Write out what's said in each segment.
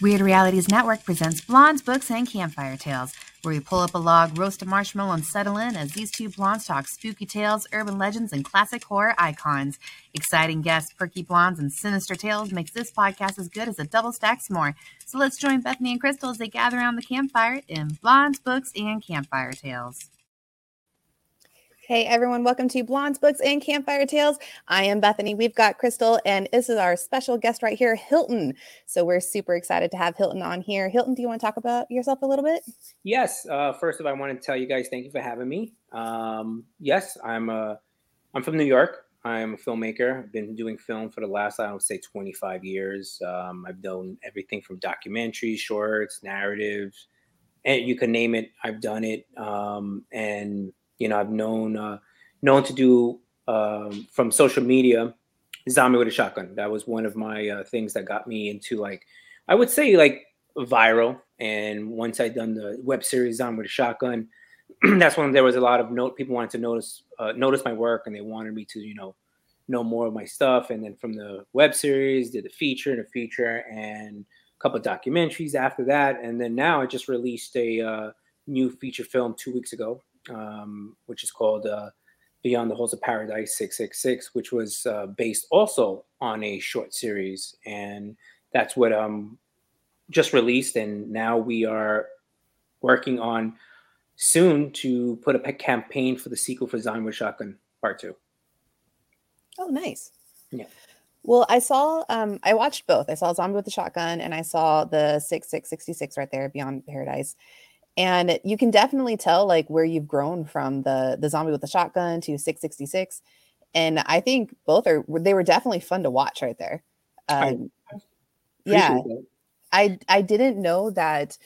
Wyrd Realities Network presents Blondes, Books, and Campfire Tales, where we pull up a log, roast a marshmallow, and settle in as these two blondes talk spooky tales, urban legends, and classic horror icons. Exciting guests, perky blondes, and sinister tales makes this podcast as good as a double stack s'more. So let's join Bethany and Krystal as they gather around the campfire in Blondes, Books, and Campfire Tales. Hey everyone, welcome to Blondes Books and Campfire Tales. I am Bethany. We've got Krystal, and this is our special guest right here, Hilton. So we're super excited to have Hilton on here. Hilton, do you want to talk about yourself a little bit? Yes. Uh, first of all, I want to tell you guys thank you for having me. Um, yes, I'm uh, I'm from New York. I'm a filmmaker. I've been doing film for the last, I would say, 25 years. Um, I've done everything from documentaries, shorts, narratives, and you can name it. I've done it. Um, and you know, I've known uh, known to do um, from social media zombie with a shotgun. That was one of my uh, things that got me into like I would say like viral. And once I'd done the web series zombie with a shotgun, that's when there was a lot of note people wanted to notice uh, notice my work and they wanted me to you know know more of my stuff. And then from the web series, did a feature and a feature and a couple documentaries after that. And then now I just released a uh, new feature film two weeks ago um, which is called uh, Beyond the Halls of Paradise 666, which was uh, based also on a short series. And that's what um just released. And now we are working on soon to put a campaign for the sequel for Zombie with Shotgun Part 2. Oh, nice. Yeah. Well, I saw, um, I watched both. I saw Zombie with the Shotgun and I saw the 6666 right there, Beyond Paradise and you can definitely tell like where you've grown from the the zombie with the shotgun to 666 and i think both are they were definitely fun to watch right there. Um, yeah. that. i i didn't know that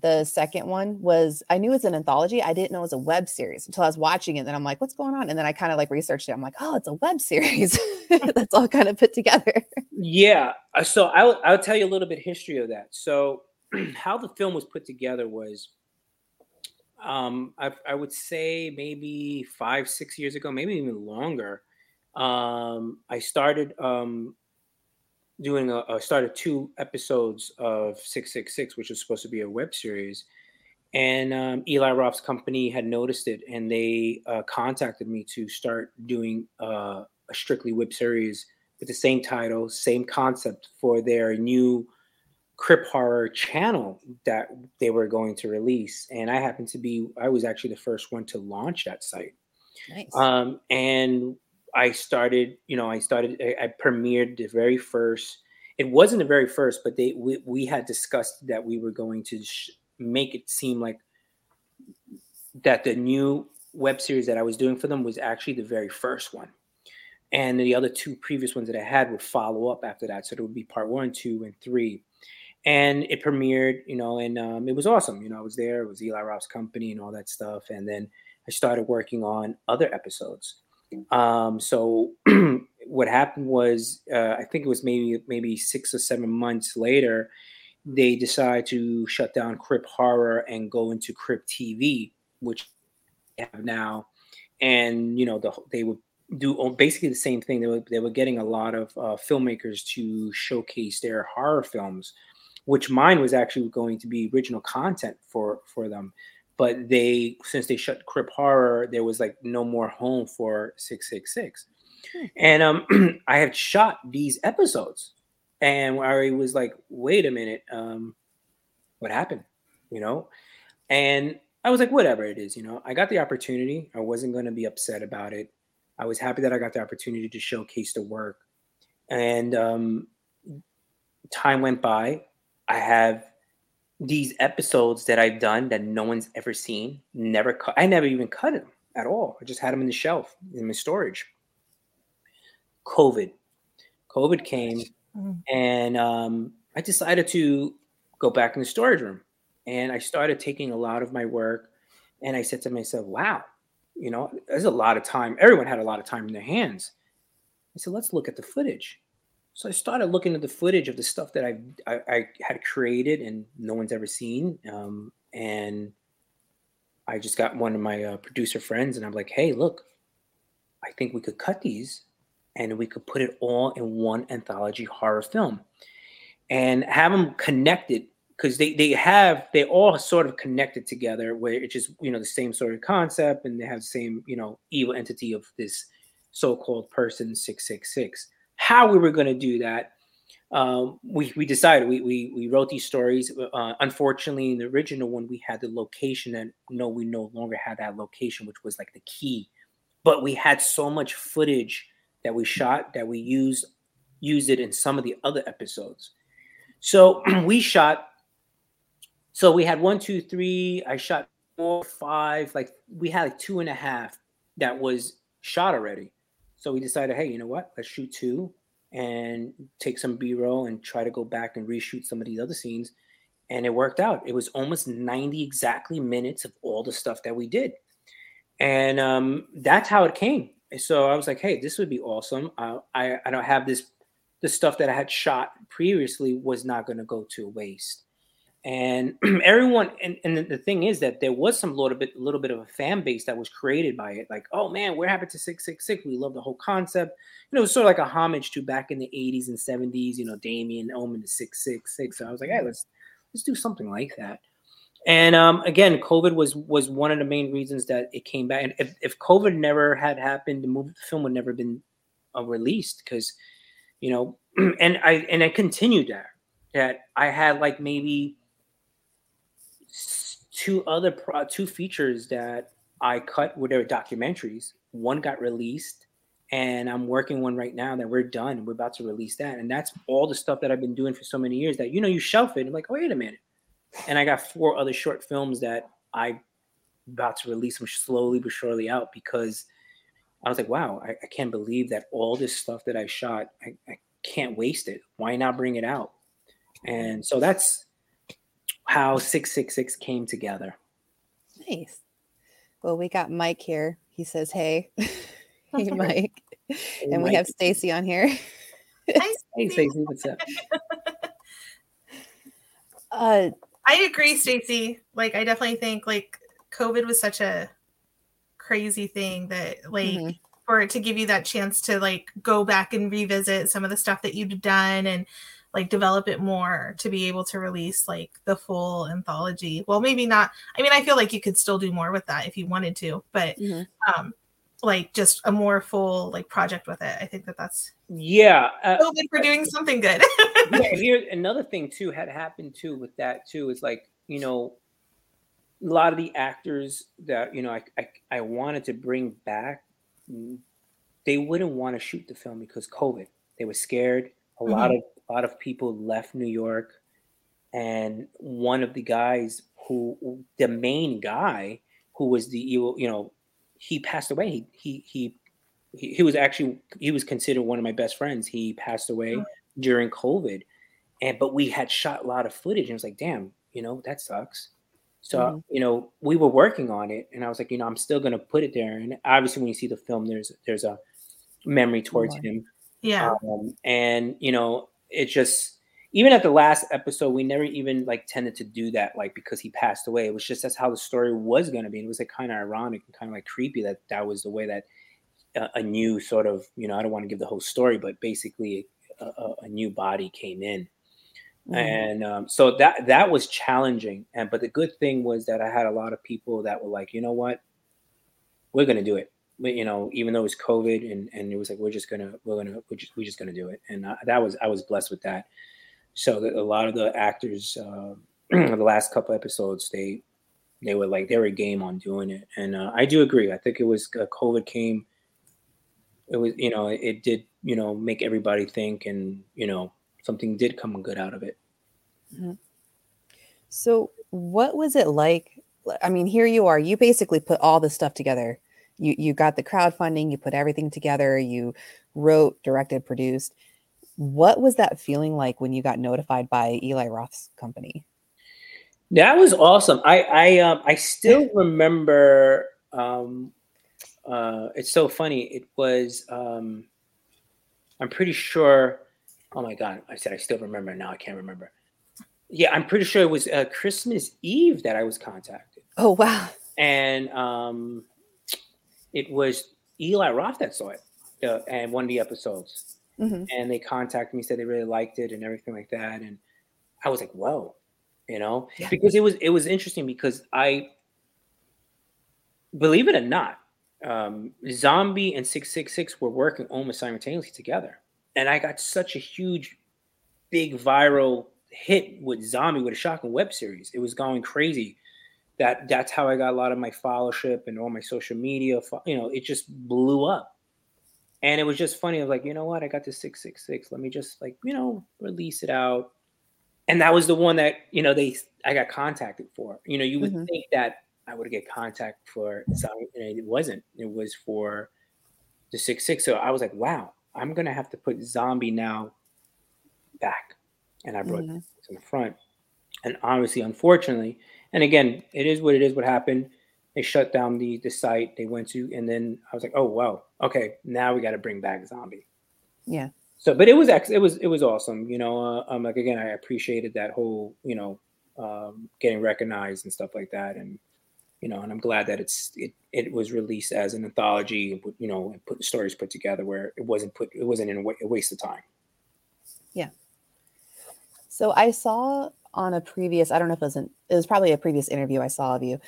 the second one was i knew it was an anthology. I didn't know it was a web series until i was watching it. Then i'm like what's going on? And then i kind of like researched it. I'm like oh it's a web series. That's all kind of put together. Yeah. Uh, so i'll i'll tell you a little bit history of that. So how the film was put together was um, I, I, would say maybe five, six years ago, maybe even longer. Um, I started um, doing a, started two episodes of 666, which was supposed to be a web series. And um, Eli Roth's company had noticed it and they uh, contacted me to start doing uh, a strictly web series with the same title, same concept for their new Crypt Horror channel that they were going to release. And I happened to be, I was actually the first one to launch that site. Nice. Um, and I started, you know, I started, I, I, premiered the very first, it wasn't the very first, but they, we, we had discussed that we were going to sh- make it seem like that the new web series that I was doing for them was actually the very first one. And the other two previous ones that I had would follow up after that. So it would be part one, two, and three and it premiered, you know, and um, it was awesome. You know, I was there. It was Eli Roth's company and all that stuff. And then I started working on other episodes. Um, so what happened was, uh, I think it was maybe maybe six or seven months later, they decided to shut down Crypt Horror and go into Crypt TV, which have now. And you know, the, they would do basically the same thing. They were they were getting a lot of uh, filmmakers to showcase their horror films which mine was actually going to be original content for for them. But they since they shut Crypt Horror there was like no more home for 666 hmm. and um i had shot these episodes and i was like wait a minute um what happened? You know? And i was like whatever it is you know i got the opportunity. I wasn't going to be upset about it. I was happy that i got the opportunity to showcase the work. And um time went by I have these episodes that I've done that no one's ever seen. Never cut. I never even cut them at all. I just had them in the shelf in my storage. COVID, COVID came, mm-hmm. and um, I decided to go back in the storage room, and I started taking a lot of my work, and I said to myself, "Wow, you know, there's a lot of time. Everyone had a lot of time in their hands." I said, "Let's look at the footage." So I started looking at the footage of the stuff that I I, I had created and no one's ever seen. Um, and I just got one of my uh, producer friends, and I'm like, "Hey, look, I think we could cut these, and we could put it all in one anthology horror film." and have them connected because they they have they all sort of connected together where it's just you know the same sort of concept and they have the same you know evil entity of this so-called person 666 how we were going to do that um, we, we decided we, we, we wrote these stories. Uh, unfortunately, in the original one, we had the location, and no, we no longer had that location, which was like the key. But we had so much footage that we shot that we used used it in some of the other episodes. So we shot. So we had one, two, three. I shot four, five. Like we had like two and a half that was shot already. So we decided, hey, you know what? Let's shoot two and take some b-roll and try to go back and reshoot some of these other scenes. And it worked out. It was almost 90 exactly minutes of all the stuff that we did. And um, that's how it came. So i was like hey this would be awesome. Uh, i i don't have this the stuff that i had shot previously was not going to go to waste and everyone and, and the thing is that there was some little bit little bit of a fan base that was created by it. Like oh man we're happy to 666 we love the whole concept. You know it was sort of like a homage to back in the 80s and 70s you know damien omen to 666 so i was like hey let's let's do something like that. And um, again covid was was one of the main reasons that it came back. And if, if covid never had happened the movie the film would never have been uh, released because you know and i and i continued that that i had like maybe two other pro- two features that I cut were their documentaries. One got released, and I'm working one right now that we're done. We're about to release that, and that's all the stuff that I've been doing for so many years. That you know, you shelf it I'm like, oh wait a minute, and I got four other short films that I about to release them slowly but surely out because I was like, wow, I, I can't believe that all this stuff that I shot, I, I can't waste it. Why not bring it out? And so that's how 666 came together. Nice. Well, we got Mike here. He says, "Hey, hey, Mike," hey, and Mike. we have Stacy on here. Hi, hey, Stacy, what's up? uh, I agree, Stacy. Like, I definitely think like COVID was such a crazy thing that like mm-hmm. for it to give you that chance to like go back and revisit some of the stuff that you'd done and like develop it more to be able to release like the full anthology. Well, maybe not. I mean, I feel like you could still do more with that if you wanted to, but mm-hmm. um like just a more full like project with it. I think that that's yeah, uh, so good for doing something good. yeah, here another thing too had happened too with that too is like you know a lot of the actors that you know I I, I wanted to bring back mm, they wouldn't want to shoot the film because COVID. They were scared. A mm-hmm. lot of lot of people left New York, and one of the guys who the main guy who was the you know he passed away. He he he he, was actually he was considered one of my best friends. He passed away oh. during COVID, and but we had shot a lot of footage, and it was like, damn, you know that sucks. So mm-hmm. you know we were working on it, and I was like, you know, I'm still gonna put it there. And obviously, when you see the film, there's there's a memory towards him. Yeah. Um, and you know, it just even at the last episode, we never even like tended to do that, like because he passed away. It was just that's how the story was going to be. And it was like kind of ironic and kind of like creepy that that was the way that a, a, new sort of, you know, I don't want to give the whole story, but basically a, a, a new body came in. Mm-hmm. And um, so that that was challenging. And but the good thing was that I had a lot of people that were like, you know what, we're going to do it you know, even though it was COVID and, and it was like, we're just gonna, we're gonna, we're just, we're just gonna do it. And I, that was, I was blessed with that. So that a lot of the actors, uh, the last couple episodes, they, they were like, they were game on doing it. And uh, I do agree. I think it was uh, COVID came, it was, you know, it, it did, you know, make everybody think and, you know, something did come good out of it. Mm-hmm. So what was it like? I mean, here you are, you basically put all this stuff together you you got the crowdfunding you put everything together you wrote directed produced. What was that feeling like when you got notified by eli roth's company? That was awesome. I i um i still remember um uh it's so funny. It was um i'm pretty sure oh my god i said i still remember now i can't remember. Yeah i'm pretty sure it was uh, christmas eve that i was contacted. Oh wow. And um it was Eli Roth that saw it uh, and one of the episodes. mm-hmm. and they contacted me, said they really liked it and everything like that. And I was like, whoa, you know, yeah. because it was it was interesting because I believe it or not, um, Zombie and 666 were working almost simultaneously together. And I got such a huge, big viral hit with Zombie with a Shotgun web series. It was going crazy. That that's how I got a lot of my followership and all my social media. You know, it just blew up. And it was just funny. I was like, you know what? I got the 666. Let me just like, you know, release it out. And that was the one that, you know, they I got contacted for. You know, you would mm-hmm. think that I would get contact for Zombie, and it wasn't. It was for the six six. So I was like, wow, I'm gonna have to put Zombie now back, and I brought mm-hmm. it to the front. And obviously, unfortunately, and again, it is what it is. What happened? They shut down the the site they went to, and then I was like, oh wow, okay, now we got to bring back Zombie. Yeah. So, but it was ex- it was it was awesome. You know, uh, um, like again, I appreciated that whole you know um, getting recognized and stuff like that, and you know, and I'm glad that it's it it was released as an anthology, you know, and put stories put together where it wasn't put it wasn't in a, a waste of time. Yeah. So I saw on a previous, I don't know if it was an, it was probably a previous interview I saw of you,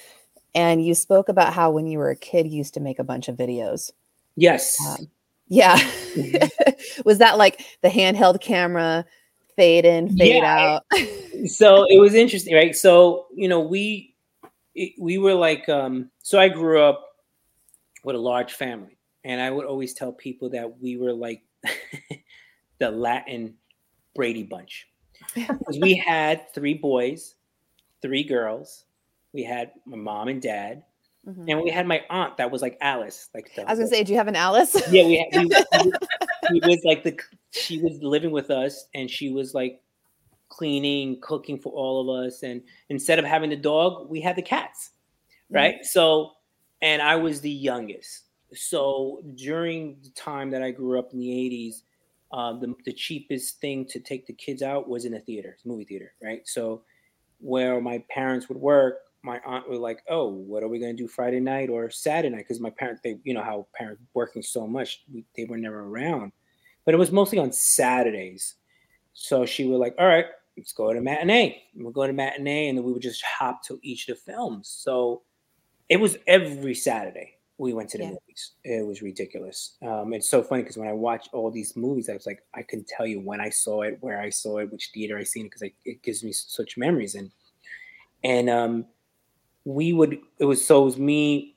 and you spoke about how when you were a kid, you used to make a bunch of videos. Yes. Um, yeah. Mm-hmm. was that like the handheld camera, fade in, fade yeah. out? so it was interesting, right? So you know, we it, we were like, um, so I grew up with a large family, and I would always tell people that we were like the Latin Brady Bunch. Because we had three boys, three girls. We had my mom and dad, mm-hmm. and we had my aunt that was like Alice. Like the, I was gonna say, do you have an Alice? Yeah, we had. We, we, was like the she was living with us, and she was like cleaning, cooking for all of us. And instead of having the dog, we had the cats, mm-hmm. right? Mm-hmm. So, and I was the youngest. So during the time that I grew up in the 80s, um, the, the cheapest thing to take the kids out was in a theater, movie theater, right? So where my parents would work, my aunt would like, oh, what are we going to do Friday night or Saturday night? Because my parents, they, you know, how parents working so much, we, they were never around. But it was mostly on Saturdays. So she would like, all right, let's go to matinee. We'll go to matinee, and then we would just hop to each of the films. So it was every Saturday we went to the yeah. movies. It was ridiculous. Um, it's so funny because when I watch all these movies, I was like, I can tell you when I saw it, where I saw it, which theater I seen it, because it gives me such memories. And and um, we would. It was so it was me,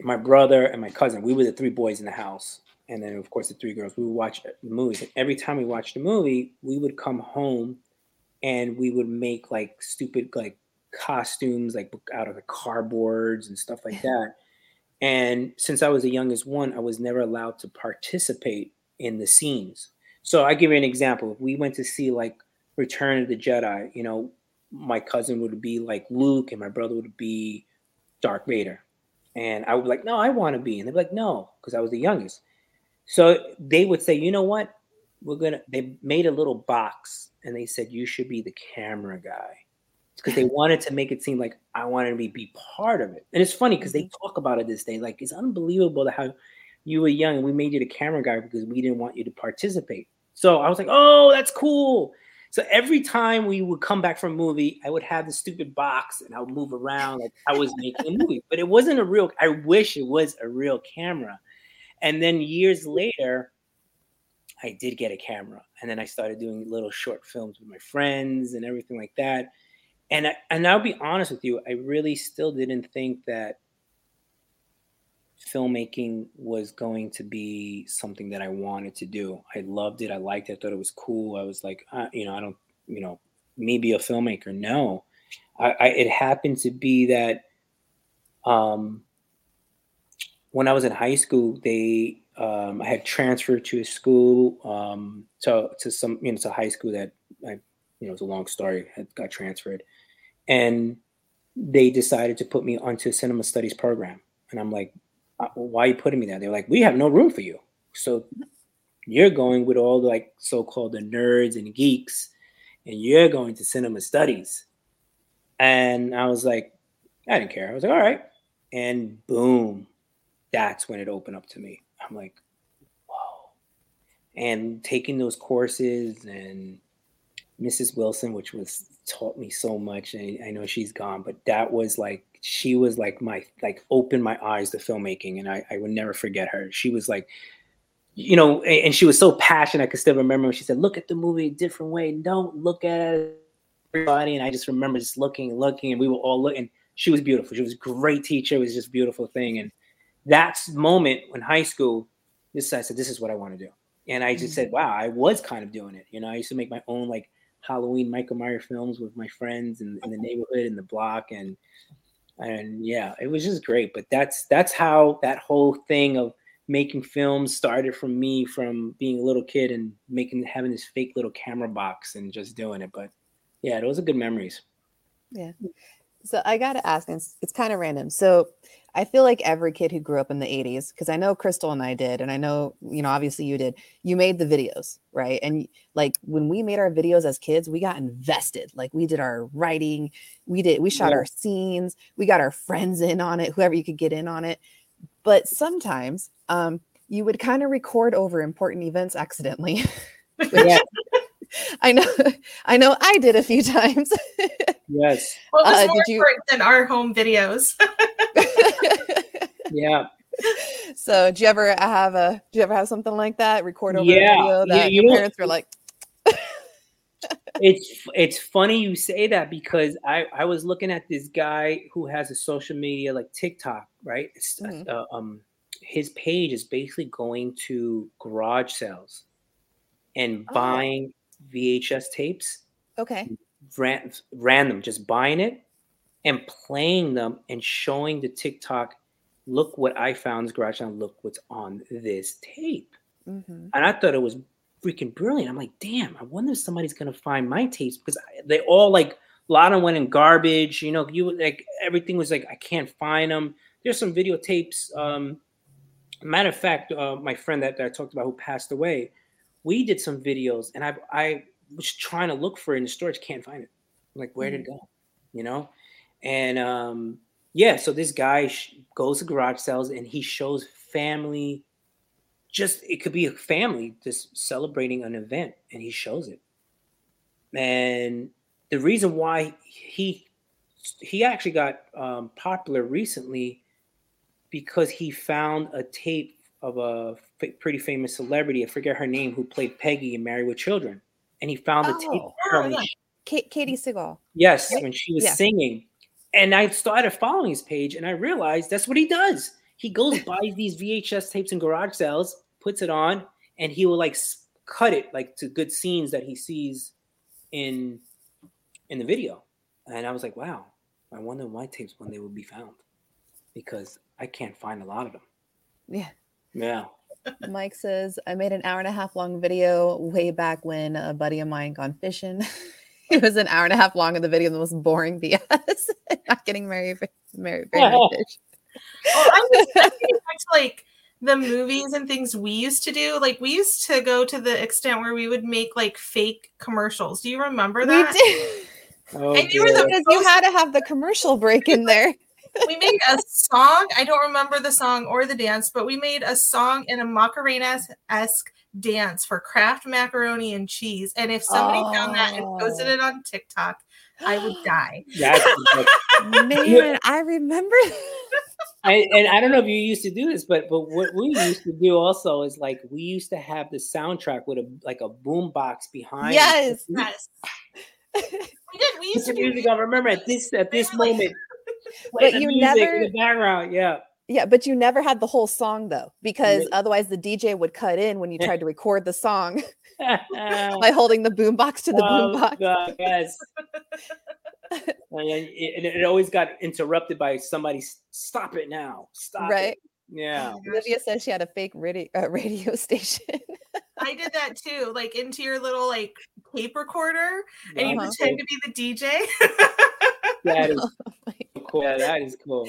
my brother, and my cousin. We were the three boys in the house, and then of course the three girls. We would watch the movies. And every time we watched a movie, we would come home and we would make like stupid like costumes like out of the cardboards and stuff like that. And since I was the youngest one, I was never allowed to participate in the scenes. So I give you an example. If we went to see like Return of the Jedi, you know, my cousin would be like Luke and my brother would be Darth Vader. And I would be like, no, I want to be. And they'd be like, no, because I was the youngest. So they would say, you know what? We're gonna. They made a little box and they said you should be the camera guy because they wanted to make it seem like I wanted to be, be part of it. And it's funny because they mm-hmm. talk about it this day. Like it's unbelievable how you were young and we made you the camera guy because we didn't want you to participate. So I was like, oh, that's cool. So every time we would come back from a movie, I would have the stupid box and I would move around like I was making a movie. But it wasn't a real. I wish it was a real camera. And then years later, I did get a camera, and then I started doing little short films with my friends and everything like that. And I, and I'll be honest with you, I really still didn't think that filmmaking was going to be something that I wanted to do. I loved it. I liked it. I thought it was cool. I was like, uh, you know, I don't, you know, maybe a filmmaker. No, I, I, it happened to be that um, when I was in high school, they um, I had transferred to a school um, to to some you know to high school that I you know it's a long story. I got transferred, and they decided to put me onto a cinema studies program. And I'm like, uh, why are you putting me there? They're like, we have no room for you. So you're going with all the like so-called the nerds and geeks, and you're going to cinema studies. And I was like, I didn't care. I was like, all right. And boom, that's when it opened up to me. I'm like, whoa. and taking those courses and Mrs. Wilson, which was taught me so much. And I know she's gone, but that was like she was like my like opened my eyes to filmmaking, and I, I would never forget her. She was like, you know, and, and she was so passionate. I could still remember when she said, "Look at the movie a different way. Don't look at it." Everybody and I just remember just looking looking, and we were all looking. She was beautiful. She was a great teacher. It was just a beautiful thing. And that's moment when high school, this I said, this is what I want to do. And I just mm-hmm. said, wow, I was kind of doing it. You know, I used to make my own like Halloween Michael Myers films with my friends in, in the neighborhood in the block and and yeah, it was just great. But that's that's how that whole thing of making films started from me from being a little kid and making having this fake little camera box and just doing it. But yeah, those are good memories. Yeah. So I got to ask, it's, it's kind of random. So I feel like every kid who grew up in the 80s, because I know Krystal and I did, and I know, you know, obviously you did, you made the videos, right? And like when we made our videos as kids, we got invested. Like we did our writing, we did, we shot yeah. our scenes, we got our friends in on it, whoever you could get in on it. But sometimes um, you would kind of record over important events accidentally. I know, I know I did a few times. Yes. What was uh, more you... than our home videos? yeah. So, do you ever have a? Do you ever have something like that? Record over yeah. video that you, you your parents were like. it's it's funny you say that because I I was looking at this guy who has a social media like TikTok, right? Mm-hmm. Uh, um, his page is basically going to garage sales and oh. buying VHS tapes. Okay. Ran, random, just buying it and playing them and showing the TikTok, look what I found garage and look what's on this tape. Mm-hmm. And I thought it was freaking brilliant. I'm like, damn, I wonder if somebody's gonna find my tapes because they all like a lot of them went in garbage. You know, you like everything was like I can't find them. There's some videotapes. Um, matter of fact, uh, my friend that, that I talked about who passed away, we did some videos and I I was trying to look for it in the storage, can't find it. Like, where did it mm. go? You know? And um, yeah, so this guy sh- goes to garage sales and he shows family, just it could be a family just celebrating an event, and he shows it. And the reason why he he actually got um, popular recently because he found a tape of a f- pretty famous celebrity. I forget her name, who played Peggy in Married with Children, and he found the tape. Oh, yeah. Kate, Katey Sagal. Yes, when she was yeah. singing, and I started following his page, and I realized that's what he does. He goes buys these VHS tapes in garage sales, puts it on, and he will like cut it like to good scenes that he sees in in the video. And I was like, wow, I wonder my tapes when they will be found because I can't find a lot of them. Yeah. Yeah. Mike says, I made an hour and a half long video way back when a buddy of mine gone fishing. it was an hour and a half long of the video, the most boring BS. Not getting married, married, married fish. Oh, I'm just back to like the movies and things we used to do. Like we used to go to the extent where we would make like fake commercials. Do you remember that? We did. Oh, and you were the you had to have the commercial break in there we made a song. I don't remember the song or the dance, but we made a song in a Macarena esque dance for Kraft macaroni and cheese. And if somebody oh. found that and posted oh. it on TikTok, I would die. Man, I remember. I, and I don't know if you used to do this, but but what we used to do also is like we used to have the soundtrack with a like a boom box behind. Yes, yes. we did. We used to do music. I remember at this at this moment but you never in the background, yeah. Yeah, but you never had the whole song though, because otherwise the DJ would cut in when you tried to record the song by holding the boombox to the oh, boombox. God, yes. and it, it, always got interrupted by somebody. Stop it now! Stop right. It. Yeah. Olivia says she had a fake radio, uh, radio station. I did that too, like into your little like tape recorder, and uh-huh. you pretend to be the DJ. that is oh cool. Yeah, that is cool.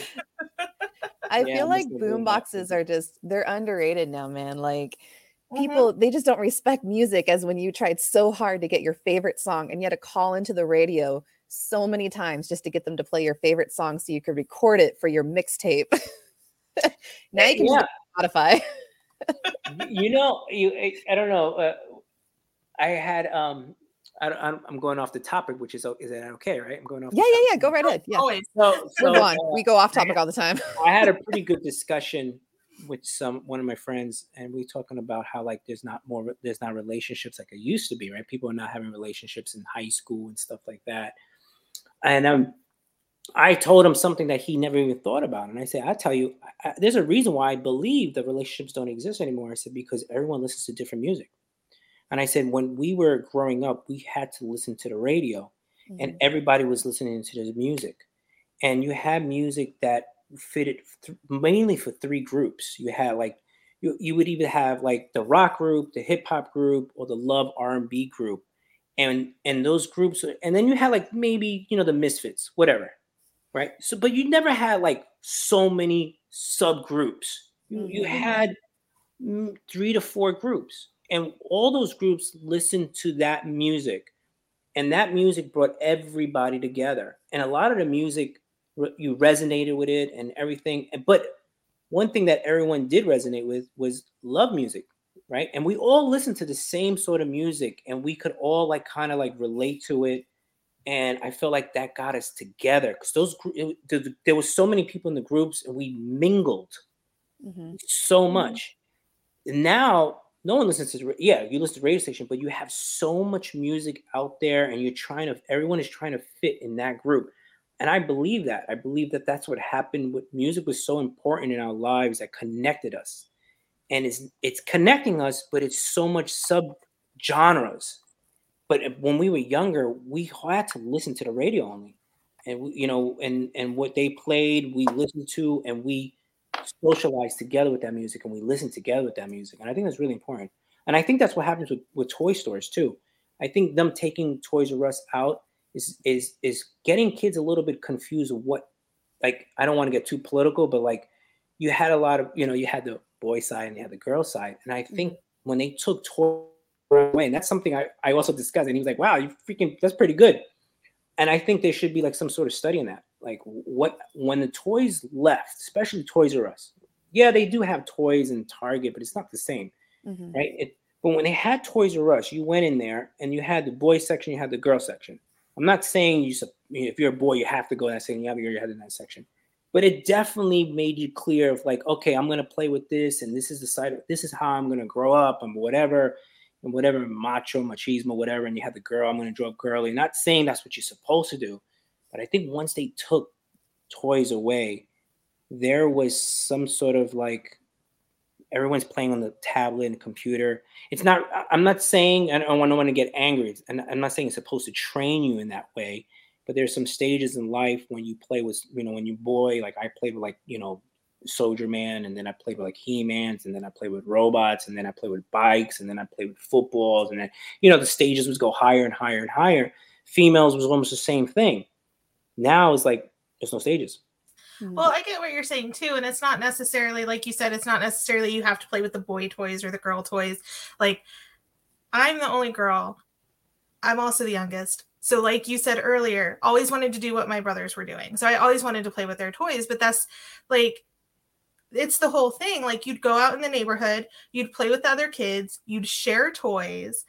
I yeah, feel like boom boxes are just they're underrated now, man. Like mm-hmm. people they just don't respect music as when you tried so hard to get your favorite song and you had to call into the radio so many times just to get them to play your favorite song so you could record it for your mixtape. now you can yeah. Spotify. you know, you I don't know. Uh, I had um I, am going off the topic, which is is that okay, right? I'm going off. Yeah, yeah, yeah. Go right ahead. Yeah. Always. So, so uh, we go off topic all the time. I had a pretty good discussion with some one of my friends, and we talking about how like there's not more there's not relationships like it used to be, right? People are not having relationships in high school and stuff like that. And um, I told him something that he never even thought about, and I said, "I tell you, I, there's a reason why I believe that relationships don't exist anymore." I said because everyone listens to different music. And I said, when we were growing up, we had to listen to the radio, mm-hmm. and everybody was listening to the music. And you had music that fitted th- mainly for three groups. You had like you, you would either have like the rock group, the hip hop group, or the love R and B group, and and those groups, and then you had like maybe you know the Misfits, whatever, right? So, but you never had like so many subgroups. You, mm-hmm. you had mm, three to four groups and all those groups listened to that music. And that music brought everybody together. And a lot of the music you resonated with it and everything. But one thing that everyone did resonate with was love music right? And we all listened to the same sort of music and we could all like kind of like relate to it. And i felt like that got us together because those it, there was so many people in the groups and we mingled mm-hmm. so much. Mm-hmm. now no one listens to yeah you listen to radio station but you have so much music out there and you're trying to everyone is trying to fit in that group. And i believe that. I believe that that's what happened with music was so important in our lives that connected us. And it's it's connecting us but it's so much sub genres but when we were younger we had to listen to the radio only. And you know and and what they played we listened to and we socialize together with that music and we listen together with that music. And I think that's really important. And I think that's what happens with, with toy stores too. I think them taking Toys R Us out is is is getting kids a little bit confused of what like I don't want to get too political, but like you had a lot of, you know, you had the boy side and you had the girl side. And I think mm-hmm. when they took toy away, and that's something I, I also discussed, and he was like, wow, you freaking that's pretty good. And I think there should be like some sort of study in that like what when the toys left, especially Toys R Us. Yeah, they do have toys in Target, but it's not the same, mm-hmm. right? It, but when they had Toys R Us, you went in there and you had the boy section, you had the girl section. I'm not saying you if you're a boy you have to go in that section, you have your head in that section, but it definitely made you clear of like, okay, I'm gonna play with this, and this is the side, of, this is how I'm gonna grow up, and whatever, and whatever macho, machismo, whatever. And you have the girl, I'm gonna grow up girly. Not saying that's what you're supposed to do, but I think once they took toys away, there was some sort of like everyone's playing on the tablet and computer. It's not, I'm not saying, I don't want, to get angry. And I'm not saying it's supposed to train you in that way, but there's some stages in life when you play with, you know, when you boy, like I played with like, you know, Soldier Man, and then I played with like He-Mans, and then I played with robots, and then I played with bikes, and then I played with footballs, and then, you know, the stages would go higher and higher and higher. Females was almost the same thing. Now it's like there's no stages. Hmm. Well, I get what you're saying too, and it's not necessarily like you said. It's not necessarily you have to play with the boy toys or the girl toys. Like, I'm the only girl. I'm also the youngest. So, like you said earlier, always wanted to do what my brothers were doing. So I always wanted to play with their toys, but that's like it's the whole thing. Like you'd go out in the neighborhood, you'd play with other kids, you'd share toys.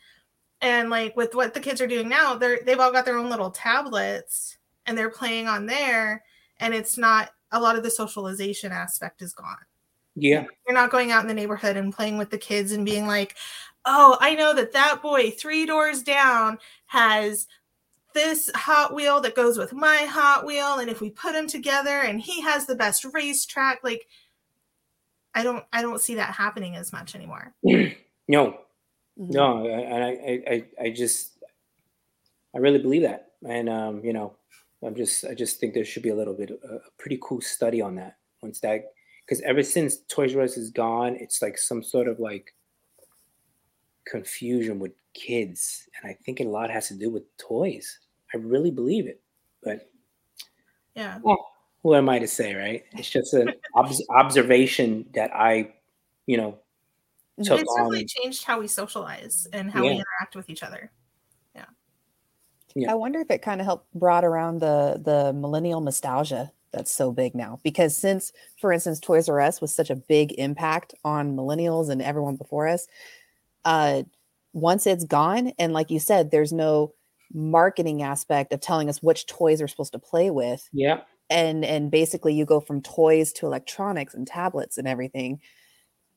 And like with what the kids are doing now, they're they've all got their own little tablets and they're playing on there and it's not a lot of the socialization aspect is gone. Yeah. You're not going out in the neighborhood and playing with the kids and being like oh i know that that boy three doors down has this hot wheel that goes with my hot wheel and if we put them together and he has the best racetrack like i don't i don't see that happening as much anymore. No. Mm-hmm. no I, I i i just i really believe that. And um you know I'm just I just think there should be a little bit uh, a pretty cool study on that once that because ever since Toys R Us is gone, it's like some sort of like confusion with kids, and I think a lot has to do with toys. I really believe it, but yeah. Well, who am I to say, right? It's just an ob- observation that I, you know, took it's definitely changed how we socialize and how yeah. we interact with each other. Yeah. I wonder if it kind of helped brought around the the millennial nostalgia that's so big now because since for instance toys r us was such a big impact on millennials and everyone before us uh once it's gone and like you said there's no marketing aspect of telling us which toys we're supposed to play with Yeah. and and basically you go from toys to electronics and tablets and everything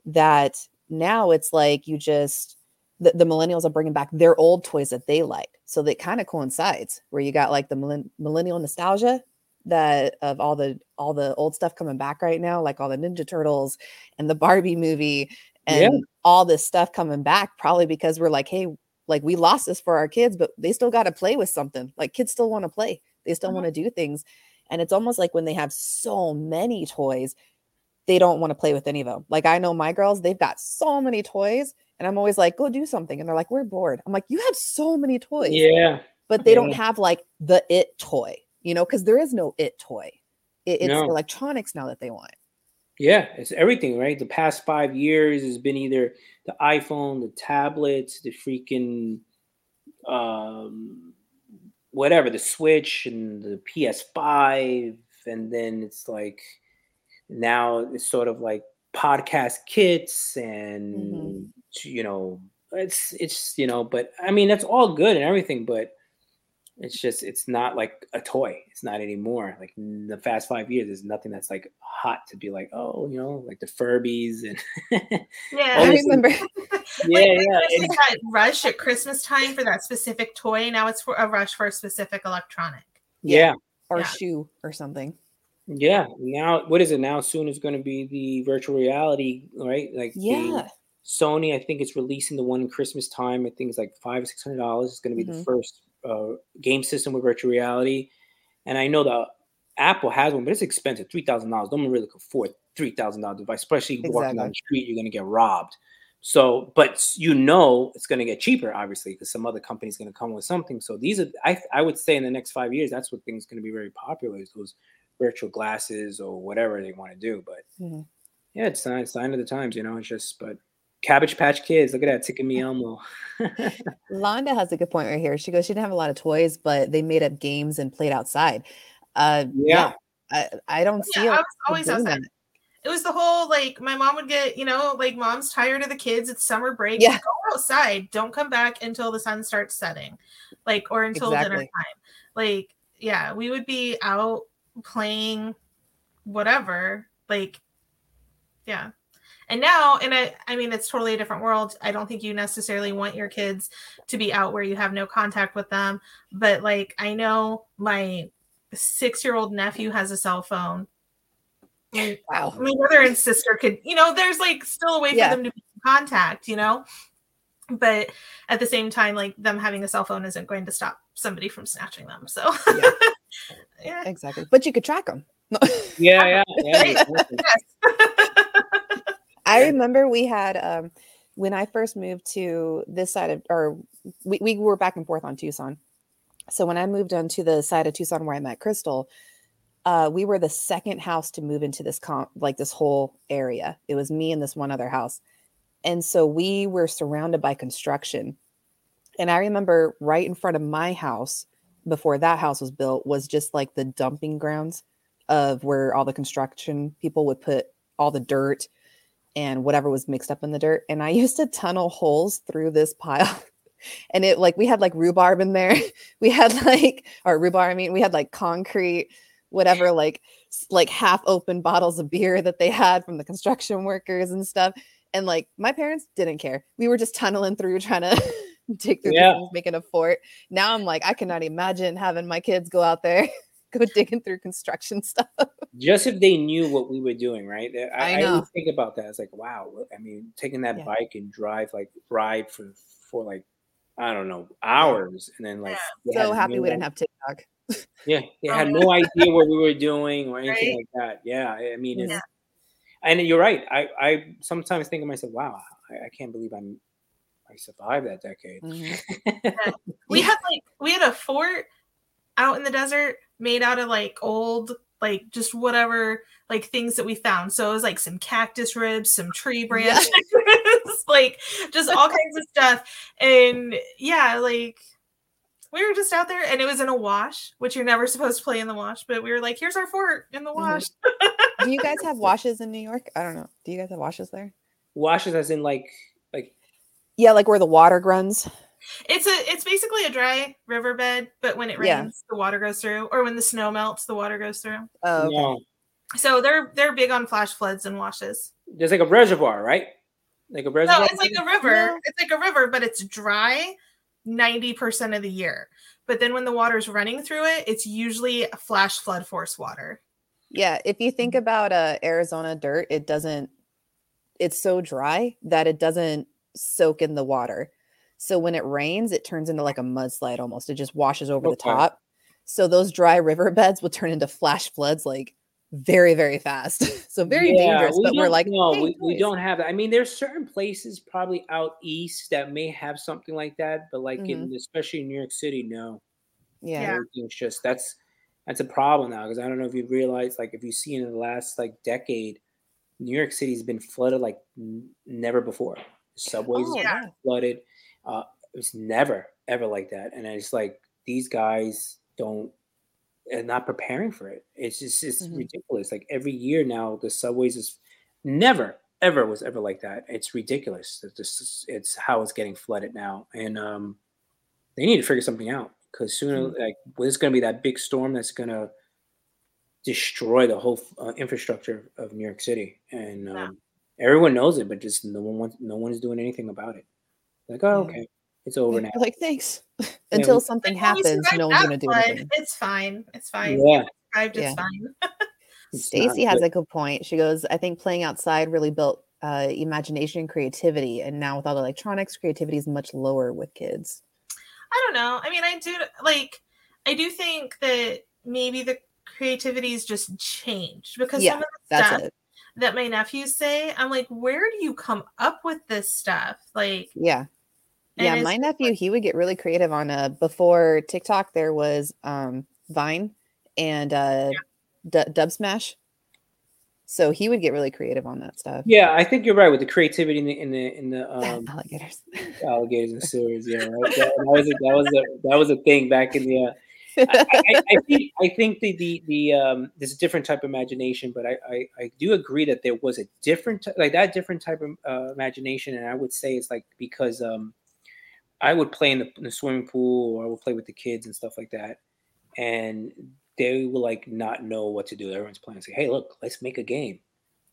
that now it's like you just the, the millennials are bringing back their old toys that they like. so that kind of coincides where you got like the millen- millennial nostalgia that of all the all the old stuff coming back right now like all the ninja turtles and the barbie movie and Yeah. all this stuff coming back probably because we're like hey like we lost this for our kids but they still got to play with something like kids still want to play they still Mhm. want to do things and it's almost like when they have so many toys they don't want to play with any of them like i know my girls they've got so many toys and i'm always like go do something. And they're like we're bored. I'm like you have so many toys. Yeah. but they don't have like the it toy you know because there is no it toy. It, it's No. electronics now that they want. Yeah, it's everything, right? The past five years has been either the iPhone, the tablets, the freaking um whatever, the Switch and the PS5, and then it's like now it's sort of like podcast kits and you know it's it's you know but i mean that's all good and everything but it's just it's not like a toy it's not anymore like in the fast five years there's nothing that's like hot to be like oh you know like the furbies and Yeah. i remember yeah like, yeah there's and- like that rush at Christmas time for that specific toy. Now it's for a rush for a specific electronic. yeah or Yeah. shoe or something yeah now what is it now soon is going to be the virtual reality right like the yeah Sony, I think it's releasing the one in Christmas time. I think it's like five or six hundred dollars. It's going to be the Mhm. first uh, game system with virtual reality, and I know the Apple has one, but it's expensive three thousand dollars. No one really can afford three thousand dollars device, especially walking down Exactly. the street. You're going to get robbed. So, but you know it's going to get cheaper, obviously, because some other company's going to come with something. So these are, I, I would say, in the next five years, that's what things going to be very popular is those virtual glasses or whatever they want to do. But Mhm. yeah, it's sign sign of the times, you know. It's just, but Cabbage Patch Kids, look at that, Tika Me Elmo. Londa has a good point right here. She goes, she didn't have a lot of toys, but they made up games and played outside. Uh, Yeah. I, I don't see Yeah, I it. was always outside. that. It was the whole like my mom would get, you know, like mom's tired of the kids. It's summer break. Yeah. Go outside. Don't come back until the sun starts setting. Like or until dinner time. Like, yeah, we would be out playing whatever. Like, yeah. And now, and I I mean it's totally a different world. I don't think you necessarily want your kids to be out where you have no contact with them. But like I know my six year old nephew has a cell phone. My, Wow. my brother and sister could, you know, there's like still a way for them to be in contact, you know. But at the same time, like them having a cell phone isn't going to stop somebody from snatching them. So Yeah. yeah. Exactly. But you could track them. yeah, yeah, yeah. Right. I remember we had um when I first moved to this side of or we, we were back and forth on Tucson. So when I moved on to the side of Tucson where I met Krystal, uh, we were the second house to move into this comp like this whole area. It was me and this one other house. And so we were surrounded by construction. And I remember right in front of my house before that house was built was just like the dumping grounds of where all the construction people would put all the dirt and whatever was mixed up in the dirt. And I used to tunnel holes through this pile. And it like we had like rhubarb in there. We had like or rhubarb, I mean, we had like concrete, whatever, like like half open bottles of beer that they had from the construction workers and stuff. And like my parents didn't care. We were just tunneling through trying to dig through Yeah. the things, making a fort. Now I'm like, I cannot imagine having my kids go out there, go digging through construction stuff. Just if they knew what we were doing, right? I, I I think about that. It's like, wow. I mean, taking that Yeah. bike and drive, like ride for for like I don't know hours, and then like So happy we didn't have TikTok. Yeah, they Oh, had no idea what we were doing or anything Right? like that. Yeah, I mean, it's, Yeah. and you're right. I I sometimes think of myself, wow, I, I can't believe I'm I survived that decade. Mhm. we had like we had a fort out in the desert made out of like old like just whatever like things that we found so it was like some cactus ribs some tree Yeah. branches like just all kinds of stuff and yeah like we were just out there and it was in a wash, which you're never supposed to play in the wash, but we were like, here's our fort in the Mhm. wash. Do you guys have washes in New York? I don't know. Do you guys have washes there? Washes as in like like Yeah, like where the water runs. It's a it's basically a dry riverbed, but when it rains, Yeah. the water goes through, or when the snow melts, the water goes through. Oh, okay. no. So they're they're big on flash floods and washes. There's like a reservoir, right? Like a reservoir. No, it's like a river. No. It's like a river, but it's dry 90% of the year. But then when the water's running through it, it's usually a flash flood force water. Yeah, if you think about uh, Arizona dirt, it doesn't. It's so dry that it doesn't soak in the water. So when it rains, it turns into like a mudslide almost. It just washes over the top. So those dry riverbeds will turn into flash floods like very, very fast. so very Yeah, dangerous. we But we're like, no, "Hey, we, we don't have that. I mean, there's certain places probably out east that may have something like that, but like in mm-hmm. especially in New York City, no. Yeah. Yeah. Everything's just that's that's a problem now because I don't know if you realize like if you've seen in the last like decade, New York City's been flooded like n- never before. Subways Oh, yeah. flooded. Uh, it's never ever like that, and it's like these guys don't are not preparing for it. It's just it's Mhm. ridiculous. Like every year now, the subways is never ever was ever like that. It's ridiculous. It's just it's how it's getting flooded now, and um, they need to figure something out because sooner like there's going to be that big storm that's going to destroy the whole uh, infrastructure of New York City, and um, everyone knows it, but just no one wants, no one is doing anything about it. Like, oh, okay, it's over now. Like, thanks. Until we- something Like, happens, no one's going to do flood, anything. It's fine. It's fine. Yeah, Survived, It's Yeah. fine. it's Stacy has a good point. She goes, I think playing outside really built uh, imagination and creativity. And now with all the electronics, creativity is much lower with kids. I don't know. I mean, I do like. I do think that maybe the creativity's just changed because Yeah, some of the That's stuff it. that my nephews say, I'm like, where do you come up with this stuff? Like, Yeah. And Yeah. My nephew, he would get really creative on uh before TikTok, there was um Vine and uh D- Dubsmash. So he would get really creative on that stuff. Yeah, I think you're right with the creativity in the in the in the um, Alligators. alligators and sewers. Yeah, right. That, that was a, that was a that was a thing back in the. Uh, I, I, I think I think the the the um, there's a different type of imagination, but I, I I do agree that there was a different ty- like that different type of uh, imagination, and I would say it's like because um, I would play in the, in the swimming pool or I would play with the kids and stuff like that, and they will like not know what to do. Everyone's playing. Say, hey, look, let's make a game.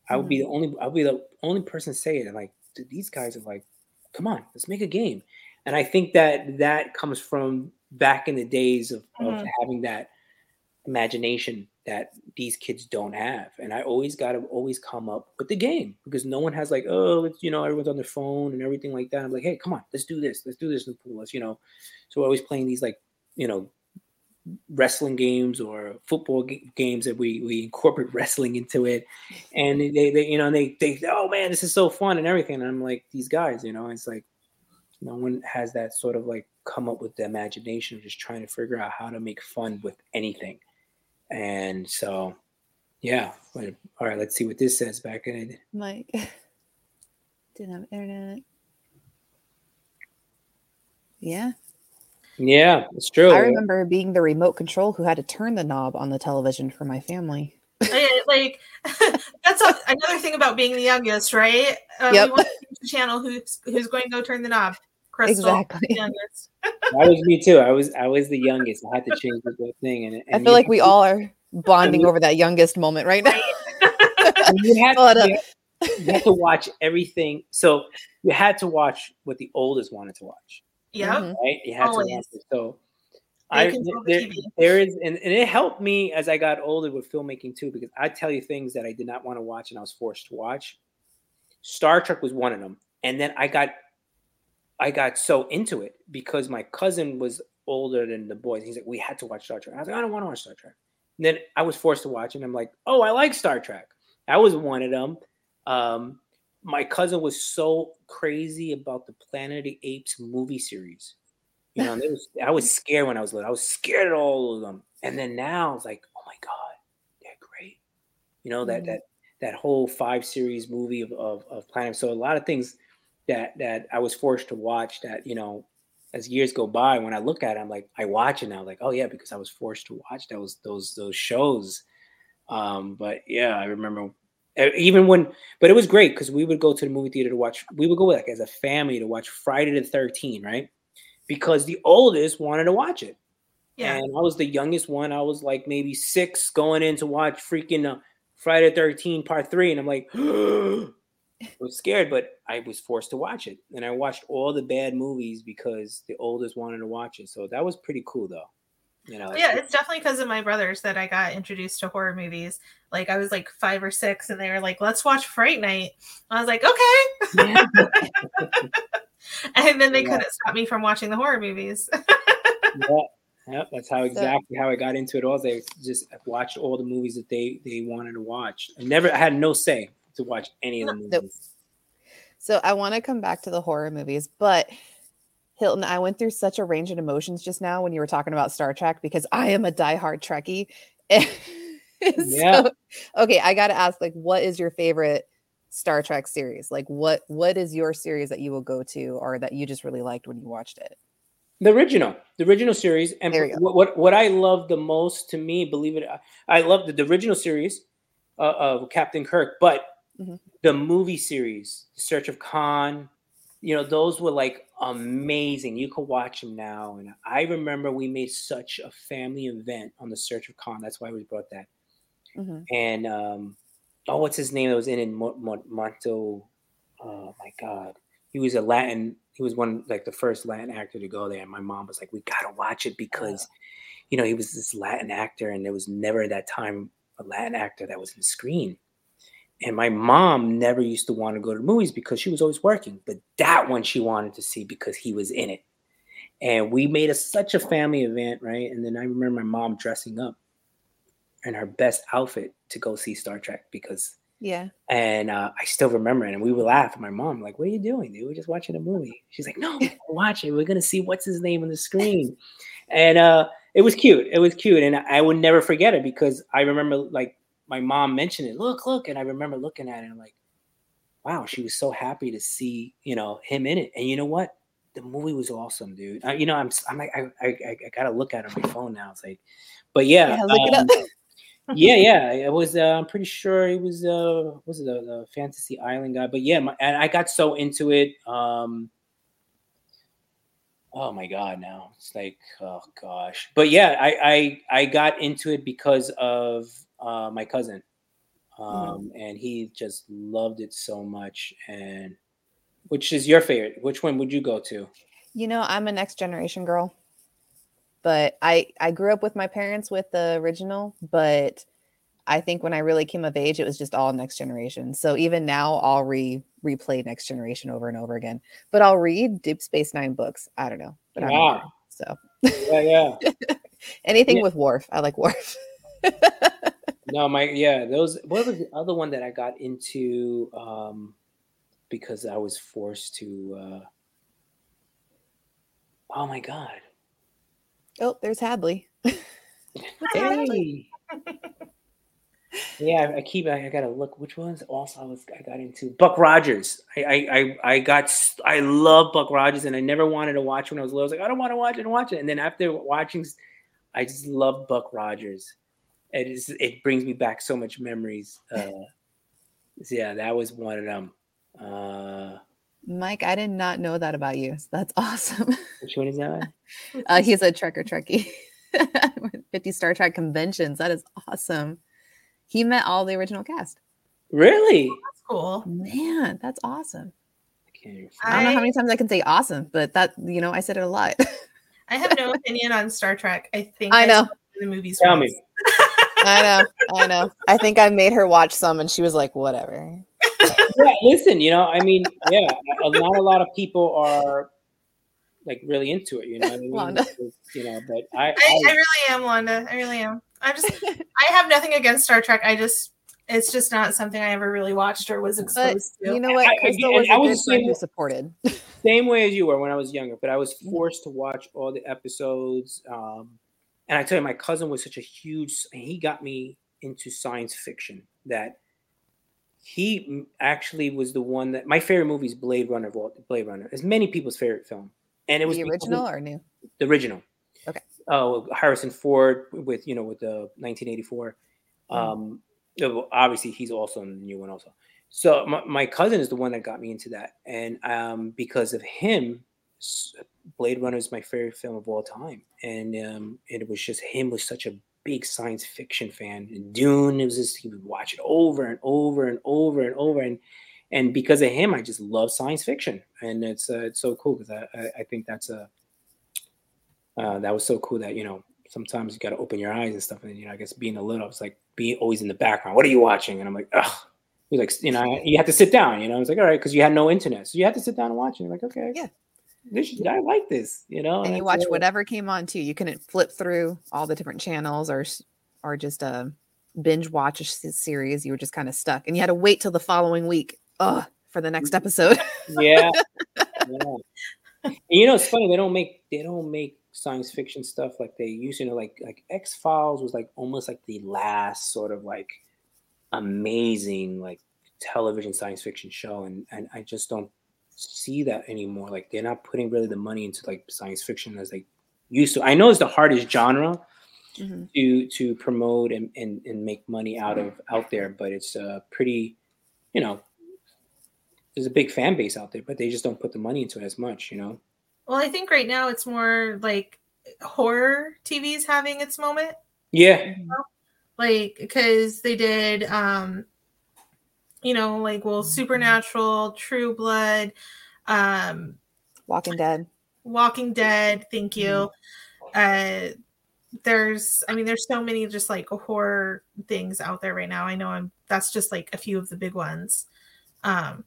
I would be the only. I would be the only person saying it. Like dude, these guys are like, come on, let's make a game. And I think that that comes from back in the days of, of Mhm. having that imagination that these kids don't have. And I always got to always come up with the game because no one has like, oh, it's, you know, everyone's on their phone and everything like that. I'm like, hey, come on, let's do this. Let's do this in the pool. Let's, you know. So we're always playing these like, you know, wrestling games or football g- games that we we incorporate wrestling into it and they, they you know they they oh man this is so fun and everything and i'm like these guys you know it's like no one has that sort of like come up with the imagination of just trying to figure out how to make fun with anything and so yeah but, all right let's see what this says back in it like didn't have internet. Yeah. yeah it's true I remember being the remote control who had to turn the knob on the television for my family. Like that's a, another thing about being the youngest, right? Uh, Yep. We want to the channel. Who's who's going to go turn the knob? Krystal, Exactly. that was me too i was i was the youngest i had to change the whole thing and, I feel like we to- all are bonding over that youngest moment right now. you had, to, you had- to watch everything so you had to watch what the oldest wanted to watch Yep. Mhm. right? You had to watch it. So I there, there is and, and it helped me as I got older with filmmaking too, because I tell you things that I did not want to watch and I was forced to watch. Star Trek was one of them. And then I got I got so into it because my cousin was older than the boys. He's like, we had to watch Star Trek. I was like, I don't want to watch Star Trek. And then I was forced to watch it. And I'm like, oh, I like Star Trek. That was one of them. Um, my cousin was so crazy about the Planet of the Apes movie series. You know, and was, I was scared when I was little. I was scared of all of them. And then now it's like, oh my God, they're great. You know, that Mhm. that that whole five series movie of, of, of Planet. So a lot of things that that I was forced to watch that, you know, as years go by, when I look at it, I'm like, I watch it now, like, oh yeah, because I was forced to watch those those those shows. Um, but yeah, I remember even when, but it was great because we would go to the movie theater to watch. We would go like as a family to watch Friday the Thirteenth, right? Because the oldest wanted to watch it. Yeah. And I was the youngest one. I was like maybe six going in to watch freaking uh, Friday the 13 part three. And I'm like, was scared, but I was forced to watch it. And I watched all the bad movies because the oldest wanted to watch it. So that was pretty cool though. You know, yeah, it's definitely because of my brothers that I got introduced to horror movies. Like I was like five or six, and they were like, "Let's watch Fright Night." I was like, "Okay," yeah. and then they yeah. couldn't stop me from watching the horror movies. yeah, Yep, that's how exactly how I got into it. All they just watched all the movies that they they wanted to watch. I never I had no say to watch any of the movies. Nope. So I want to come back to the horror movies, but Hilton, I went through such a range of emotions just now when you were talking about Star Trek because I am a diehard Trekkie. yeah. So, okay, I got to ask, like, what is your favorite Star Trek series? Like, what what is your series that you will go to or that you just really liked when you watched it? The original, the original series, and what, what, what I love the most to me, believe it, I love the, the original series uh, of Captain Kirk, but mm-hmm. the movie series, Search of Khan, you know, those were like amazing. You could watch them now, and I remember we made such a family event on the Search of Khan. That's why we brought that. Mm-hmm. And um, oh, what's his name that was in it? Monto. Oh my God, he was a Latin he was one like the first Latin actor to go there. And my mom was like, "We gotta watch it because, you know, he was this Latin actor, and there was never at that time a Latin actor that was in the screen." And my mom never used to want to go to movies because she was always working, but that one she wanted to see because he was in it. And we made a, such a family event, right? And then I remember my mom dressing up in her best outfit to go see Star Trek because yeah. And uh, I still remember it. And we would laugh at my mom, like, what are you doing? They were just watching a movie. She's like, no, watch it. We're going to see what's his name on the screen. And uh, it was cute. It was cute. And I would never forget it because I remember, like, my mom mentioned it. Look, look. And I remember looking at it and I'm like, wow, she was so happy to see, you know, him in it. And you know what? The movie was awesome, dude. You know, I'm, I'm like, I, I, I, gotta look at it on my phone now. It's like, but yeah, yeah look um, it up. yeah, yeah. It was. Uh, I'm pretty sure it was. Uh, was it the, the Fantasy Island guy? But yeah, my, and I got so into it. Um, oh my god, now it's like, oh gosh. But yeah, I I, I got into it because of uh, my cousin, mm-hmm. um, mm-hmm. and he just loved it so much. And which is your favorite? Which one would you go to? You know, I'm a next generation girl but I I grew up with my parents with the original, but I think when I really came of age, it was just all next generation. So even now, I'll re replay next generation over and over again. But I'll read Deep Space Nine books. I don't know, but yeah. I'm so yeah, yeah. Anything yeah. with Worf, I like Worf. no, my yeah, those. What was the other one that I got into? Um, because I was forced to. uh Oh my god, Oh, there's Hadley. hey. Yeah, I keep. I, I, gotta look. Which ones? Also, I was. I got into Buck Rogers. I, I, I, I got. I love Buck Rogers, and I never wanted to watch when I was little. I was like, I don't want to watch it and watch it. And then after watching, I just love Buck Rogers. It is. It brings me back so much memories. Uh, so yeah, that was one of them. Uh, Mike, I did not know that about you. So that's awesome. Which one is that? uh, he's a Trekker Trekkie. 50 Star Trek conventions. That is awesome. He met all the original cast. Really? Oh, that's cool. Man, that's awesome. I, I don't know how many times I can say awesome, but that, you know, I said it a lot. I have no opinion on Star Trek. I think I know the movies. Tell me. I know. I know. I think I made her watch some and she was like, whatever yeah, listen, you know, I mean, yeah, not a lot of people are like really into it, you know. I mean? Wanda. You know, but I I, I, I really am, Wanda. I really am. I just I have nothing against Star Trek. I just it's just not something I ever really watched or was exposed but, to. You know what? Krystal was, I was same, who supported. same way as you were when I was younger, but I was mm-hmm. forced to watch all the episodes. Um, and I tell you, my cousin was such a huge. He got me into science fiction that he actually was the one that my favorite movie is Blade Runner. Blade Runner is many people's favorite film. and it was the original or new? The original. Okay. Oh, Harrison Ford with you know with the 1984. Mm. Um, obviously he's also in the new one also. So my, my cousin is the one that got me into that, and um, because of him, Blade Runner is my favorite film of all time, and um, it was just him was such a big science fiction fan. And Dune, it was just he would watch it over and over and over and over, and and because of him, I just love science fiction, and it's uh, it's so cool because I, I, I think that's a uh, that was so cool that you know sometimes you got to open your eyes and stuff, and you know I guess being a little, it's like being always in the background. What are you watching? And I'm like, ugh He's like, you know, you have to sit down. You know, I was like, all right, because you had no internet, so you had to sit down and watch it. You're like, okay, yeah, this I like this. You know, and you watch whatever came on too. You couldn't flip through all the different channels or or just uh, binge watch a series. You were just kind of stuck, and you had to wait till the following week. Ugh, for the next Mm-hmm. episode. yeah. yeah. You know, it's funny they don't make they don't make science fiction stuff like they used to. You know, like like X Files was like almost like the last sort of like amazing like television science fiction show and and I just don't see that anymore like they're not putting really the money into like science fiction as they used to I know it's the hardest genre mm-hmm. to to promote and, and and make money out of out there but it's uh pretty you know there's a big fan base out there but they just don't put the money into it as much you know well I think right now it's more like horror TV's having its moment. Yeah. Like because they did um you know like well supernatural true blood um walking dead. Walking dead thank you. Uh there's i mean there's so many just like horror things out there right now. I know i'm that's just like a few of the big ones. Um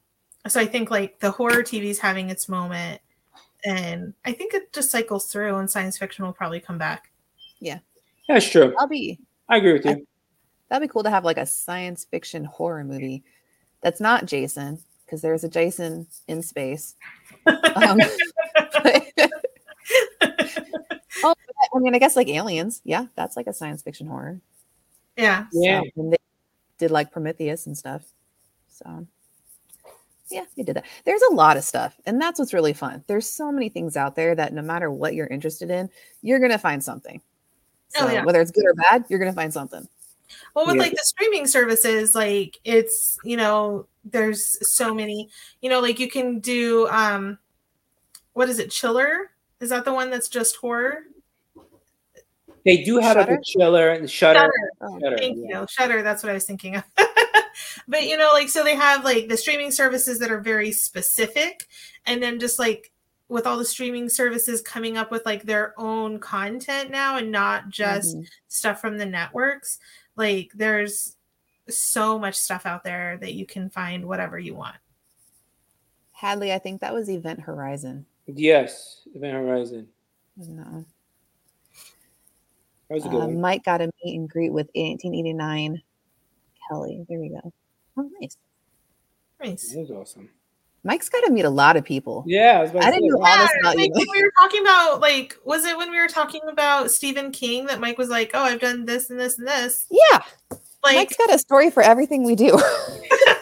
so i think like the horror tv is having its moment and i think it just cycles through and science fiction will probably come back yeah that's true i'll be I agree with you. I, that'd be cool to have like a science fiction horror movie that's not Jason because there's a Jason in space. Um, but, oh, I mean, I guess like aliens. Yeah, that's like a science fiction horror. Yeah. Yeah. So, and they did like Prometheus and stuff. So yeah, they did that. There's a lot of stuff, and that's what's really fun. There's so many things out there that no matter what you're interested in, you're gonna find something. So Oh, yeah. whether it's good or bad, you're gonna find something. Well, with Yeah. like the streaming services, like it's you know, there's so many, you know, like you can do um what is it, Chiller? Is that the one that's just horror? They do have like Shudder? a chiller and shutter. Shudder. Oh, Shudder, Thank yeah. you. Shudder, that's what I was thinking of. but you know, like so they have like the streaming services that are very specific, and then just like with all the streaming services coming up with like their own content now and not just mhm. stuff from the networks, like there's so much stuff out there that you can find whatever you want. Hadley, I think that was Event Horizon. Yes, Event Horizon. No. That was a good Uh, one. Mike got a meet and greet with 1889 Kelly. There we go. Oh, nice. Nice. That was awesome. Mike's got to meet a lot of people. Yeah, I, was about to I didn't know all this about like you. when we were talking about like was it when we were talking about Stephen King that Mike was like, Oh, I've done this and this and this. Yeah, Like Mike's got a story for everything we do. Yeah.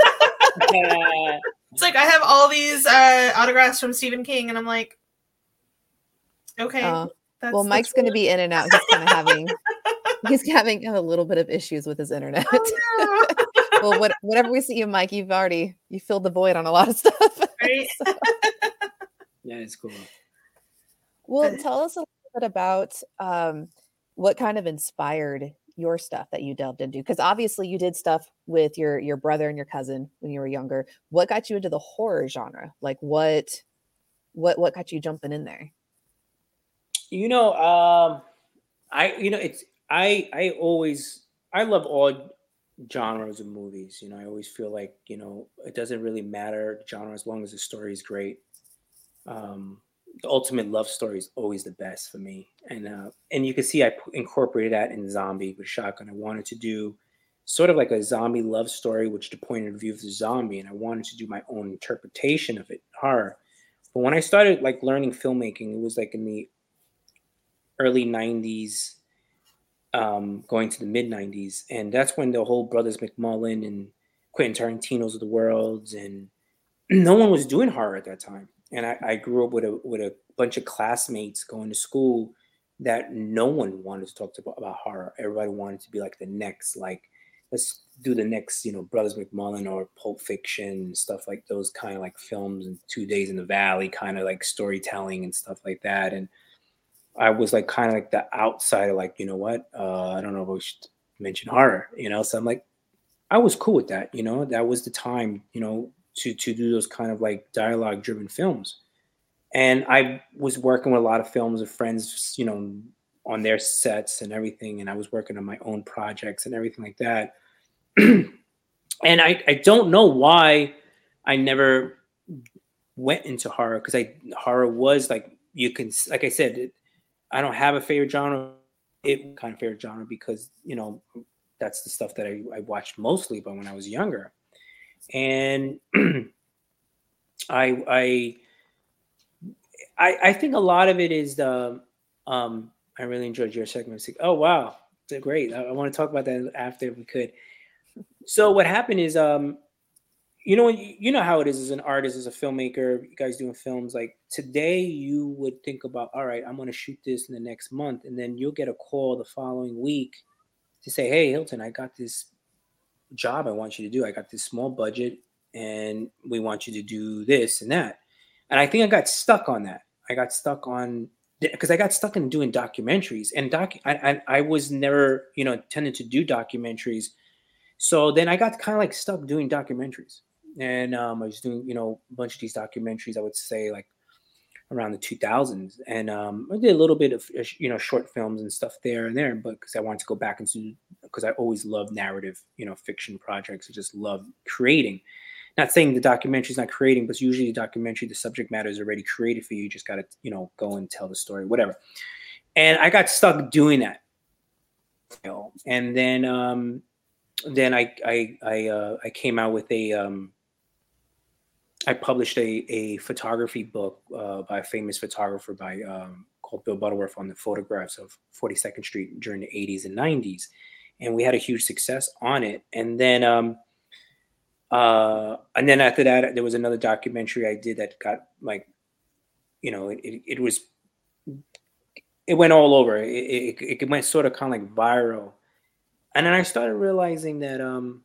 it's like I have all these uh autographs from Stephen King and I'm like, Okay. Uh, that's, well, Mike's going to be in and out. He's kind of having he's having a little bit of issues with his internet. Oh, no. Well, what, whenever we see you, Mike, you've already you filled the void on a lot of stuff. right? yeah, it's cool. Well, tell us a little bit about um, what kind of inspired your stuff that you delved into. Because obviously, you did stuff with your your brother and your cousin when you were younger. What got you into the horror genre? Like what what what got you jumping in there? You know, um, I you know it's I I always I love all genres of movies. You know, I always feel like you know it doesn't really matter genre as long as the story is great. Um, the ultimate love story is always the best for me, and uh, and you can see I incorporated that in Zombie with Shotgun. I wanted to do sort of like a zombie love story, which the point of view of the zombie, and I wanted to do my own interpretation of it, horror. But when I started like learning filmmaking, it was like in the early 90s um, going to the mid 90s and that's when the whole brothers mcmullen and quentin tarantino's of the world and no one was doing horror at that time and I, I grew up with a with a bunch of classmates going to school that no one wanted to talk to about horror. Everybody wanted to be like the next, like let's do the next, you know, Brothers McMullen or Pulp Fiction, stuff like those kind of like films and Two Days in the Valley, kind of like storytelling and stuff like that. And I was like kind of like the outsider, like, you know what? Uh, I don't know if I should mention horror, you know. So I'm like, I was cool with that, you know. That was the time, you know, to to do those kind of like dialogue driven films. And I was working with a lot of films of friends, you know, on their sets and everything. And I was working on my own projects and everything like that. and I, I don't know why I never went into horror because I horror was like you can like I said it, I don't have a favorite genre. It kind of favorite genre because you know that's the stuff that I, I watched mostly, but when I was younger, and I I I think a lot of it is the um I really enjoyed your segment. Like, oh wow, great! I, I want to talk about that after we could. So what happened is um you know you know how it is as an artist as a filmmaker you guys doing films like today you would think about all right i'm going to shoot this in the next month and then you'll get a call the following week to say hey hilton i got this job i want you to do. I got this small budget and we want you to do this and that. And i think i got stuck on that. I got stuck on because i got stuck in doing documentaries and doc I, I, I was never you know tended to do documentaries. So then i got kind of like stuck doing documentaries and um, I was doing you know a bunch of these documentaries. I would say like around the 2000s, and um, I did a little bit of uh, you know short films and stuff there and there. But because I wanted to go back into because I always loved narrative, you know, fiction projects. I just love creating. Not saying the documentary is not creating, but usually the documentary, the subject matter is already created for you. You just got to you know go and tell the story, whatever. And I got stuck doing that. You know, and then um, then I I I uh, I came out with a um, I published a, a photography book uh, by a famous photographer by um, called Bill Butterworth on the photographs of 42nd Street during the 80s and 90s, and we had a huge success on it. And then, um, uh, and then after that, there was another documentary I did that got like, you know, it, it, it was, it went all over. It, it, it went sort of kind of like viral, and then I started realizing that um,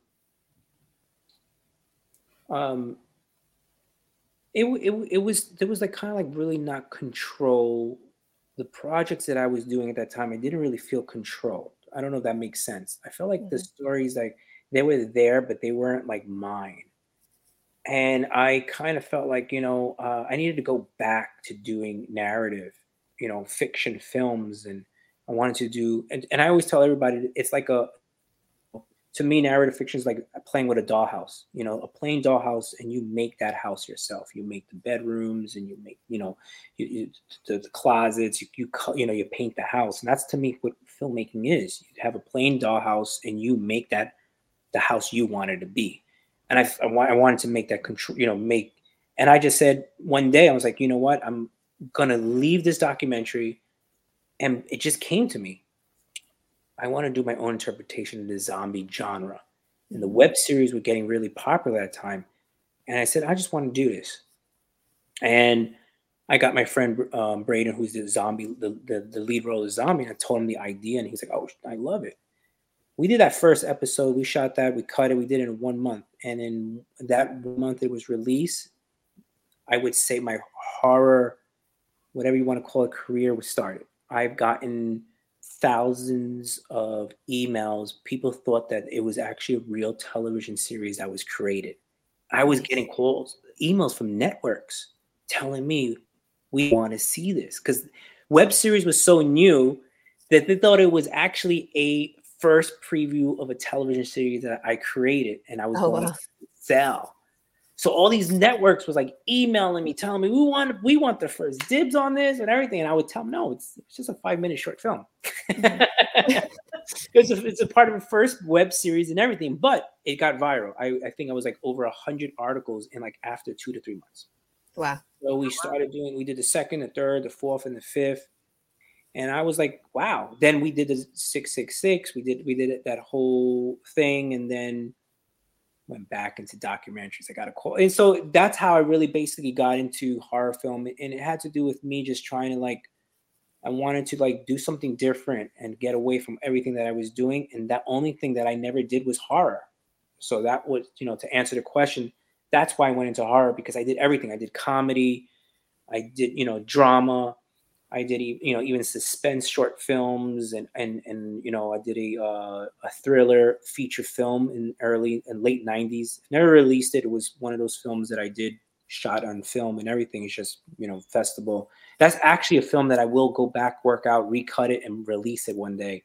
um it, it, it was there was like kind of like really not control the projects that I was doing at that time. I didn't really feel controlled. I don't know if that makes sense. I felt like mm-hmm. the stories like they were there, but they weren't like mine. And I kind of felt like you know uh, I needed to go back to doing narrative, you know, fiction films, and I wanted to do. And, and I always tell everybody it's like a to me, narrative fiction is like playing with a dollhouse. You know, a plain dollhouse, and you make that house yourself. You make the bedrooms, and you make, you know, you, you, the, the, closets. You, you, you know, you paint the house, and that's to me what filmmaking is. You have a plain dollhouse, and you make that the house you wanted to be. And I, I, I wanted to make that control. You know, make. And I just said one day, I was like, you know what, I'm gonna leave this documentary, and it just came to me I want to do my own interpretation of the zombie genre. And the web series were getting really popular at the time. And I said, I just want to do this. And I got my friend um, Braden, who's the zombie, the, the, the lead role of zombie. And I told him the idea, and he's like, "Oh, I love it." We did that first episode. We shot that. We cut it. We did it in one month, and in that month it was released. I would say my horror, whatever you want to call it, career was started. I've gotten thousands of emails. People thought that it was actually a real television series that was created. I was getting calls, emails from networks telling me we want to see this because web series was so new that they thought it was actually a first preview of a television series that I created and I was oh, going wow. to sell. So all these networks was like emailing me, telling me we want we want the first dibs on this and everything, and I would tell them no, it's, it's just a five minute short film. Mm-hmm. it's, a, it's a part of a first web series and everything, but it got viral. I, I think I was like over a hundred articles in like after two to three months. Wow. So we started doing we did the second, the third, the fourth, and the fifth. And I was like, wow. Then we did the 666. We did we did it, that whole thing. And then went back into documentaries. I got a call, and so that's how I really basically got into horror film, and it had to do with me just trying to like. I wanted to like do something different and get away from everything that I was doing, and that only thing that I never did was horror. So that was, you know, to answer the question, that's why I went into horror because I did everything. I did comedy, I did, you know, drama, I did, you know, even suspense short films, and and and you know, I did a uh, a thriller feature film in early and late '90s. Never released it. It was one of those films that I did shot on film and everything. It's just you know festival. That's actually a film that I will go back, work out, recut it, and release it one day.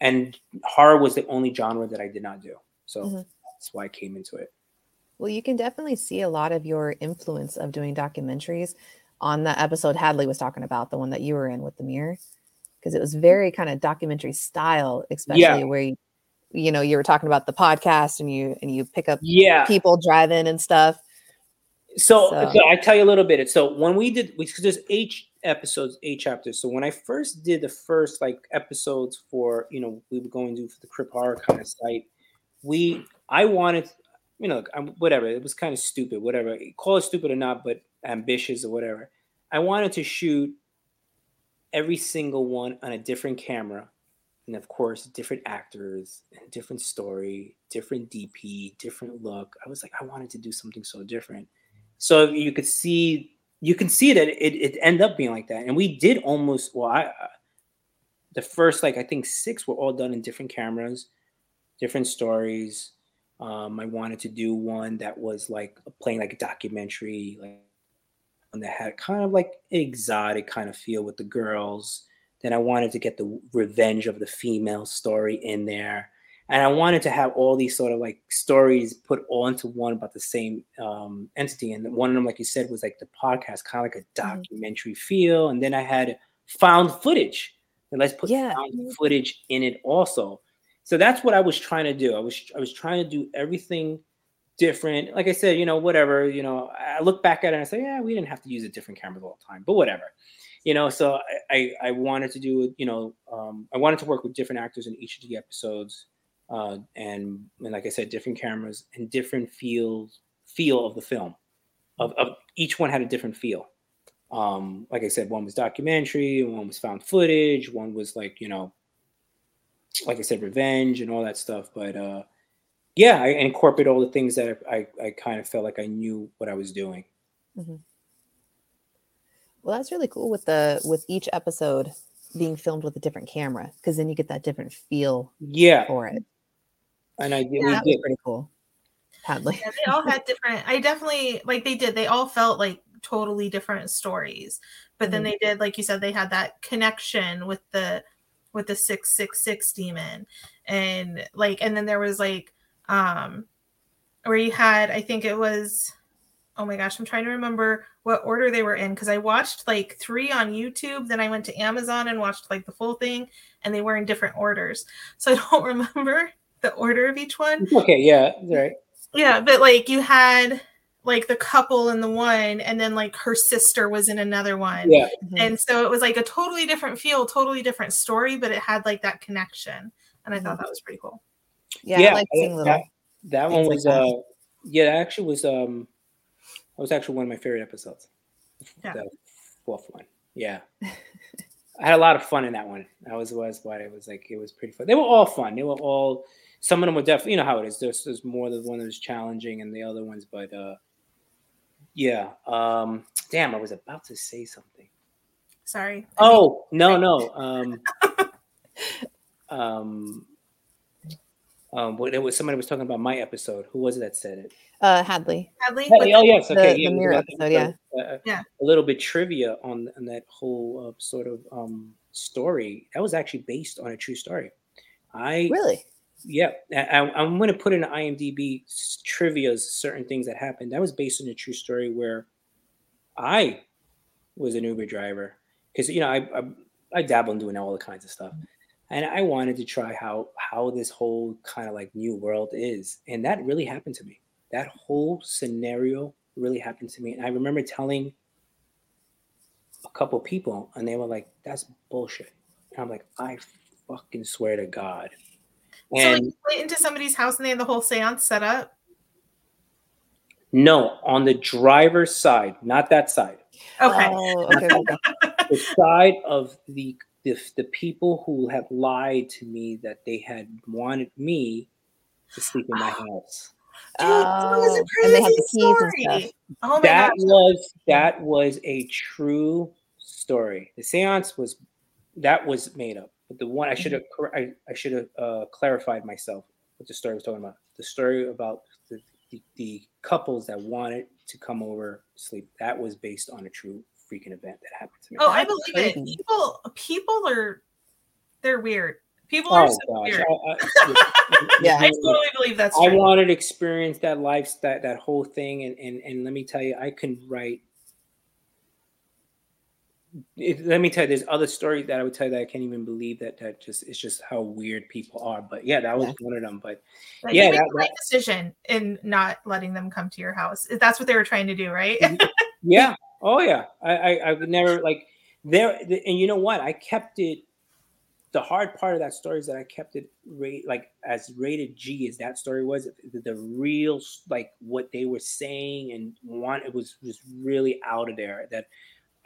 And horror was the only genre that I did not do. So mm-hmm. that's why I came into it. Well, you can definitely see a lot of your influence of doing documentaries on the episode Hadley was talking about, the one that you were in with the mirror, because it was very mm-hmm. kind of documentary style, especially yeah. where you, you know you were talking about the podcast and you and you pick up yeah people driving and stuff. So, so. so I tell you a little bit. So when we did, because there's eight episodes, eight chapters. So when I first did the first like episodes for you know we were going to do for the Crypt Horror kind of site, we I wanted you know, I'm, whatever. It was kind of stupid, whatever. Call it stupid or not, but ambitious or whatever. I wanted to shoot every single one on a different camera. And of course, different actors, and different story, different DP, different look. I was like, I wanted to do something so different. So you could see, you can see that it, it ended up being like that. And we did almost, well, I, uh, the first, like, I think six were all done in different cameras, different stories um, I wanted to do one that was like playing like a documentary, like one that had kind of like exotic kind of feel with the girls. Then I wanted to get the revenge of the female story in there. And I wanted to have all these sort of like stories put all into one about the same um, entity. And one of them, like you said, was like the podcast, kind of like a mm-hmm. documentary mm-hmm. feel. And then I had found footage. And let's put yeah. found footage in it also so that's what I was trying to do. I was I was trying to do everything different. Like I said, you know, whatever. You know, I look back at it and I say, yeah, we didn't have to use a different camera all the time, but whatever. You know, so I I wanted to do you know um, I wanted to work with different actors in each of the episodes, uh, and and like I said, different cameras and different feels feel of the film. Of, of each one had a different feel. Um, like I said, one was documentary, one was found footage, one was like you know like I said, revenge and all that stuff. But uh, yeah, I incorporate all the things that I, I, I, kind of felt like I knew what I was doing. Mm-hmm. Well, that's really cool with the with each episode being filmed with a different camera because then you get that different feel. Yeah, for it. And I yeah, we did pretty cool. Hadley. Yeah, they all had different. I definitely like they did. They all felt like totally different stories, but mm-hmm. then they did, like you said, they had that connection with the with the 666 demon. And like and then there was like um where you had i think it was oh my gosh i'm trying to remember what order they were in because i watched like three on youtube then i went to amazon and watched like the full thing and they were in different orders. So i don't remember the order of each one. Okay yeah right. Yeah but like you had like the couple in the one and then like her sister was in another one. Yeah. Mm-hmm. and so it was like a totally different feel totally different story but it had like that connection and i thought mm-hmm. that was pretty cool. Yeah, yeah I like seeing little that, that one was uh yeah that actually was um that was actually one of my favorite episodes. Yeah. the fourth one. Yeah. I had a lot of fun in that one. That was was what it was like it was pretty fun. They were all fun. They were all some of them were definitely you know how it is. There's, there's more than one that was challenging and the other ones but uh yeah. Um, damn, I was about to say something. Sorry. Oh no no. Um, um, um, what it was somebody was talking about my episode. Who was it that said it? Uh, Hadley. Hadley. Hadley oh yes, okay. The, yeah, the mirror episode, yeah. Uh, yeah. A little bit trivia on on that whole uh, sort of um story. That was actually based on a true story. I really yeah, I, am going to put in IMDb trivia certain things that happened. That was based on a true story where I was an Uber driver because you know I, I, I dabble in doing all the kinds of stuff, and I wanted to try how how this whole kind of like new world is, and that really happened to me. That whole scenario really happened to me, and I remember telling a couple people, and they were like, "That's bullshit." And I'm like, "I fucking swear to God." And so like, went into somebody's house and they had the whole seance set up. No, on the driver's side, not that side. Okay. Oh, okay, okay. The side of the, the the people who have lied to me that they had wanted me to sleep in my house. Dude, that was a Oh, and they had crazy the keys and story. Oh my that gosh. was that was a true story. The seance was that was made up. But the one I should have I, I should have uh, clarified myself what the story I was talking about. The story about the, the, the couples that wanted to come over sleep that was based on a true freaking event that happened to me. Oh, I believe it. People people are they're weird. People are Oh, so weird. I, I, Yeah. I totally believe that's I wanted to experience that life, that that whole thing, and and and let me tell you, I can write. It, let me tell you, there's other stories that I would tell you that I can't even believe that that just it's just how weird people are. But yeah, that was Yeah. one of them. But Like, yeah, you made that- the right decision in not letting them come to your house. That's what they were trying to do, right? Mm-hmm. yeah, oh yeah, I I, I would never like there, and you know what? I kept it. The hard part of that story is that I kept it rate like as rated G as that story was. The, the real like what they were saying and want it was was really out of there. That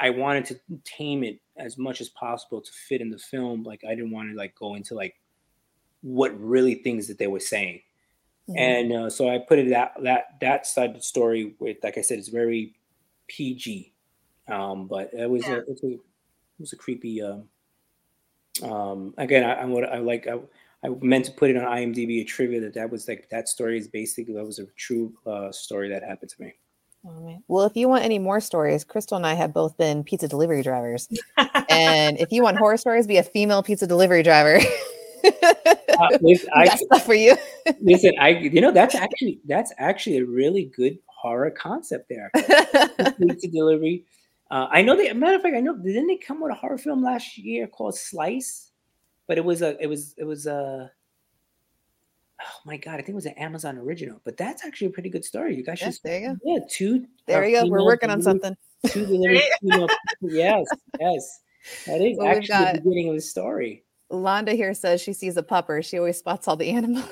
I wanted to tame it as much as possible to fit in the film. Like I didn't want to like go into like what really things that they were saying Mhm. and uh, so I put it that that that side of the story with, like I said, it's very PG, um, but it was Yeah. a, it's a it was a creepy. Um, um, again, I, I would I like I, I meant to put it on IMDb a trivia that that was like that story is basically that was a true uh, story that happened to me. Well, if you want any more stories, Krystal and I have both been pizza delivery drivers. and if you want horror stories, be a female pizza delivery driver. Uh, listen, I stuff for you. listen, I you know that's actually that's actually a really good horror concept there. pizza delivery. Uh, I know they. Matter of fact, I know didn't they come with a horror film last year called Slice? But it was a. It was. It was a. Oh my god! I think it was an Amazon original. But that's actually a pretty good story. You guys should. Yes, there you go. Yeah, two. There uh, you go. We're female working on something. Two delivery female. yes, yes. That is Well, we've actually got- the beginning of the story. Londa here says she sees a pupper. She always spots all the animals.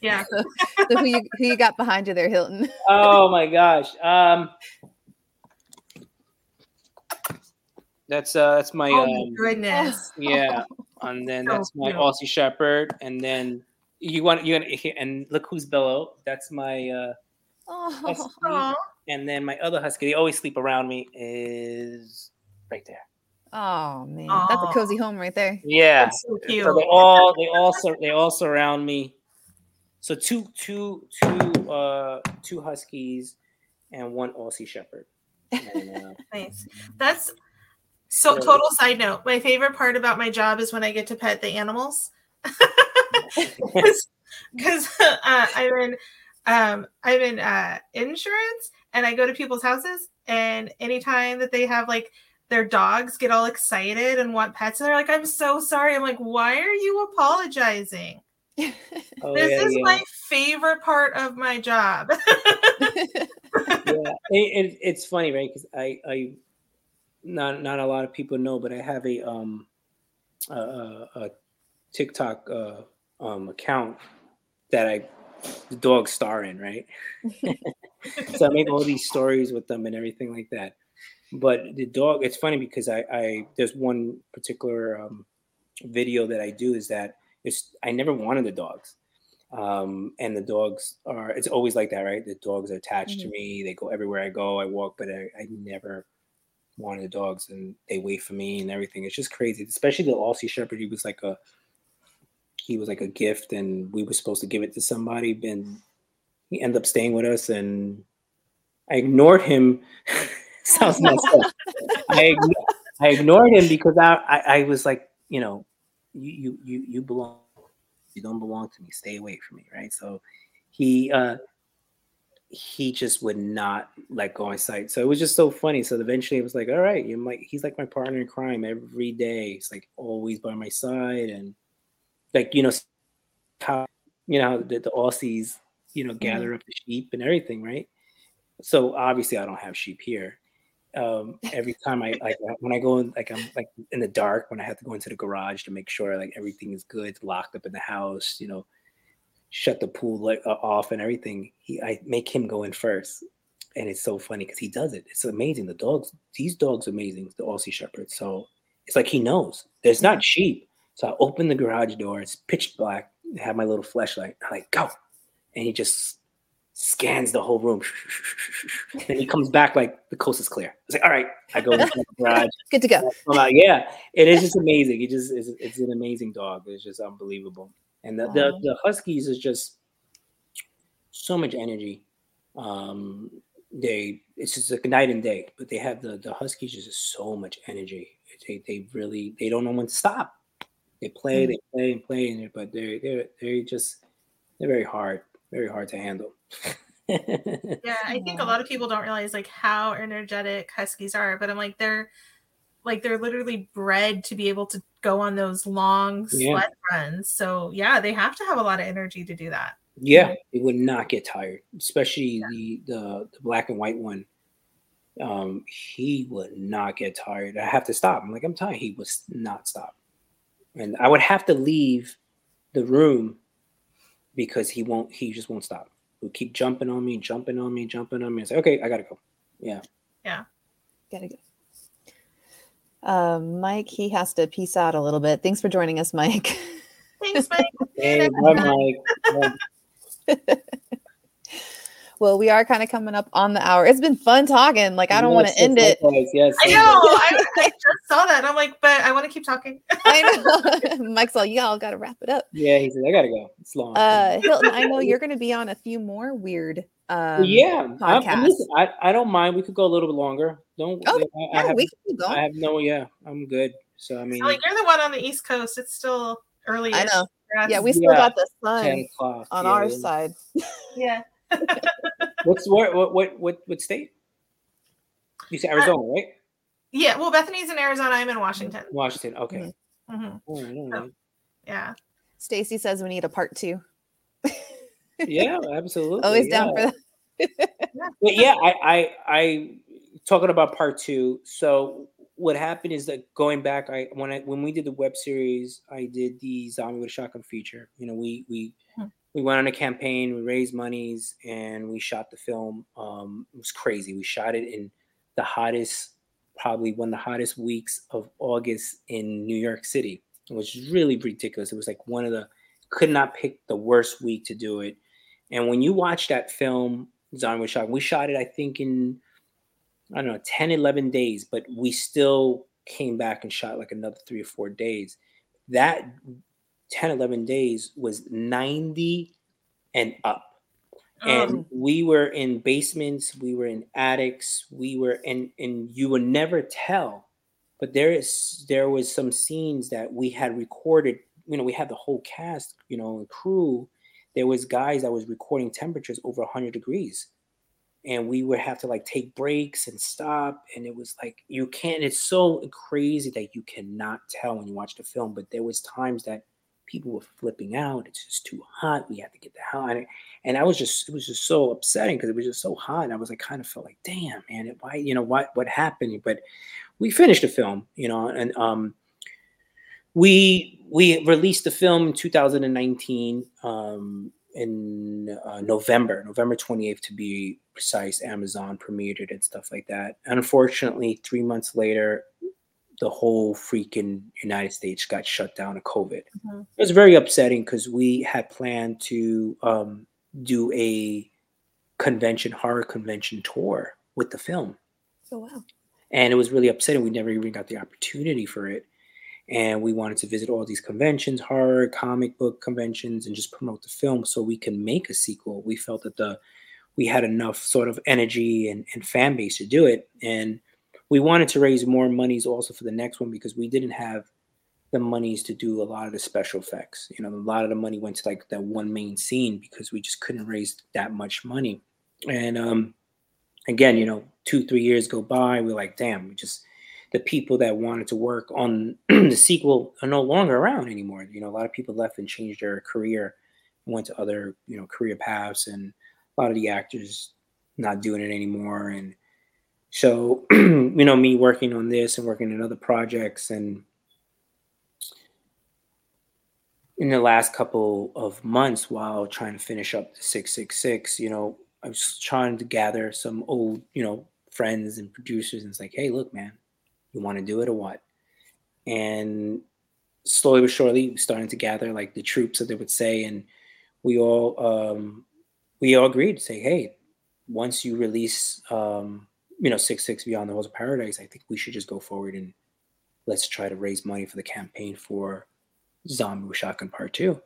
yeah. so, so who you who you got behind you there, Hilton? Oh my gosh. Um. That's uh. That's my. Oh my um, goodness. Yeah, and then So that's my cute. Aussie Shepherd, and then you want you want and look who's below. That's my uh, Oh, husky, and then my other husky. They always sleep around me. Is right there. oh man, that's a cozy home right there. Yeah. That's so cute. So they all they also they all surround me. So two two two uh two huskies and one Aussie Shepherd. And, uh, Nice. That's so total side note. My favorite part about my job is when I get to pet the animals. Because uh, I'm in um I'm in uh insurance and I go to people's houses and anytime that they have like their dogs get all excited and want pets and they're like, I'm so sorry. I'm like, why are you apologizing? oh, this yeah, is yeah. my favorite part of my job. yeah, it, it, it's funny, right? Because I, I, not not a lot of people know, but I have a um, a, a, a TikTok uh, um account that I the dogs star in, right? so I make all these stories with them and everything like that. But the dog, it's funny because I, I there's one particular um, video that I do is that it's I never wanted the dogs. Um and the dogs are it's always like that right? The dogs are attached to me. They go everywhere i go. I walk but I, I never wanted the dogs and they wait for me and everything. It's just crazy especially the aussie shepherd. He was like a he was like a gift and we were supposed to give it to somebody and he ended up staying with us and i ignored him. Sounds messed up. I, igno- I ignored him because I, I i was like you know you you you, belong you don't belong to me. Stay away from me right? So he uh he just would not let go of sight. So it was just so funny. So eventually it was like all right you're my he's like my partner in crime every day. He's like always by my side and like you know how you know the, the aussies you know gather up the sheep and everything right so obviously i don't have sheep here um every time i like when i go in like i'm like in the dark when i have to go into the garage to make sure like everything is good locked up in the house you know shut the pool light uh, off and everything he i make him go in first and it's so funny because he does it. It's amazing. The dogs, these dogs, amazing. The Aussie Shepherd. So it's like he knows. There's not sheep. So I open the garage door. It's pitch black. I have my little flashlight. I'm like go, and he just scans the whole room. and he comes back like the coast is clear. It's like, all right, I go into the garage. Good to go. I'm Like, yeah, it is just amazing. It just is it's an amazing dog. It's just unbelievable. And the, wow. the, the Huskies is just so much energy. Um, they it's just like night and day, but they have the the Huskies just so much energy. They they really they don't know when to stop. They play, mm-hmm. they play and play, and but they're they're they're just they're very hard, very hard to handle. yeah, I think a lot of people don't realize like how energetic Huskies are, but I'm like they're like they're literally bred to be able to go on those long yeah. sled runs. So yeah, they have to have a lot of energy to do that. Yeah, they would not get tired, especially yeah. the, the the black and white one. Um, he would not get tired. I have to stop. I'm like, I'm tired. He would not stop, and I would have to leave the room because he won't. He just won't stop. He'll keep jumping on me, jumping on me, jumping on me. I say, okay, I gotta go. Yeah. Yeah. Gotta go. Uh, Mike, he has to peace out a little bit. Thanks for joining us, Mike. Thanks, Mike. hey, bye, Mike. well, we are kind of coming up on the hour. It's been fun talking. Like, I don't yes, want to end it. Yes, I know. I, I, just saw that. I'm like, but I want to keep talking. I know. Mike's like, y'all got to wrap it up. Yeah, he said, I got to go. It's long. Uh, Hilton, I know you're going to be on a few more Wyrd. Um, yeah, podcasts. I, I don't mind. We could go a little bit longer. Don't. Oh, I, yeah, I have, we can go. I have no. Yeah, I'm good. So I mean, so, like you're the one on the East Coast. It's still early. I know. Yeah, we still yeah, got the sun on yeah, our side. Yeah. What's what what what what state? You say Arizona, uh, right? Yeah. Well, Bethany's in Arizona. I'm in Washington. Washington. Okay. Mm-hmm. Oh, so, yeah. Stacy says we need a part two. yeah, absolutely. Always down for that. yeah, I, I I talking about part two. So what happened is that going back, I when I when we did the web series, I did the zombie with a shotgun feature. You know, we we hmm. We went on a campaign, we raised monies, and we shot the film. Um, it was crazy. We shot it in the hottest, probably one of the hottest weeks of August in New York City. It was really ridiculous. It was like one of the could not pick the worst week to do it. And when you watch that film, Zombie with Shotgun, we shot it, I think, in I don't know, 10, 11 days, but we still came back and shot like another three or four days. That 10, 11 days was 90 and up. And um. we were in basements, we were in attics, we were in, and you would never tell. But there is there was some scenes that we had recorded, you know, we had the whole cast, you know, and crew. There was guys that was recording temperatures over 100 degrees and we would have to like take breaks and stop and it was like you can't it's so crazy that you cannot tell when you watch the film but there was times that people were flipping out it's just too hot we had to get the hell out and i was just it was just so upsetting because it was just so hot and i was like kind of felt like damn man why you know what what happened but we finished the film you know and um we we released the film in 2019 um in uh, November, November 28th to be precise. Amazon premiered it and stuff like that. Unfortunately, three months later, the whole freaking United States got shut down of COVID. Mm-hmm. It was very upsetting because we had planned to um, do a convention, horror convention tour with the film. Oh, wow. And it was really upsetting. We never even got the opportunity for it and we wanted to visit all these conventions horror comic book conventions and just promote the film so we can make a sequel we felt that the we had enough sort of energy and, and fan base to do it and we wanted to raise more monies also for the next one because we didn't have the monies to do a lot of the special effects you know a lot of the money went to like that one main scene because we just couldn't raise that much money and um again you know two three years go by we're like damn we just the people that wanted to work on the sequel are no longer around anymore. You know, a lot of people left and changed their career, went to other, you know, career paths, and a lot of the actors not doing it anymore. And so, you know, me working on this and working on other projects and in the last couple of months while trying to finish up the 666 you know I was trying to gather some old, you know, friends and producers, and it's like, hey, look, man, you want to do it or what? And slowly but surely, starting to gather like the troops that they would say, and we all um, we all agreed to say, hey, once you release, um, you know, six six beyond the halls of paradise, I think we should just go forward and let's try to raise money for the campaign for Zombie with Shotgun Part Two.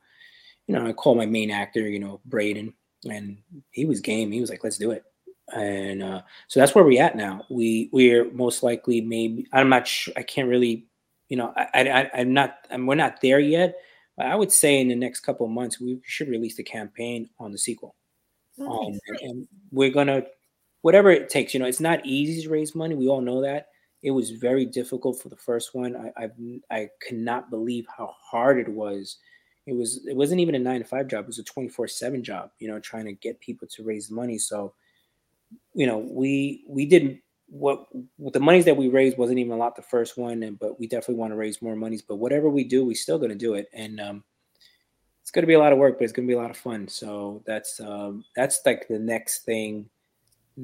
You know, I called my main actor, you know, Braden, and he was game. He was like, let's do it. And uh, so that's where we're at now. We we're most likely maybe I'm not sure. I can't really, you know, I, I I'm not. I'm, we're not there yet. But I would say in the next couple of months we should release the campaign on the sequel. Oh, um, and, and we're gonna whatever it takes. You know, it's not easy to raise money. We all know that. It was very difficult for the first one. I I've, I cannot believe how hard it was it was it wasn't even a nine to five job it was a 24 7 job you know trying to get people to raise money so you know we we did what, what the monies that we raised wasn't even a lot the first one and but we definitely want to raise more monies but whatever we do we're still going to do it and um it's going to be a lot of work but it's going to be a lot of fun so that's um that's like the next thing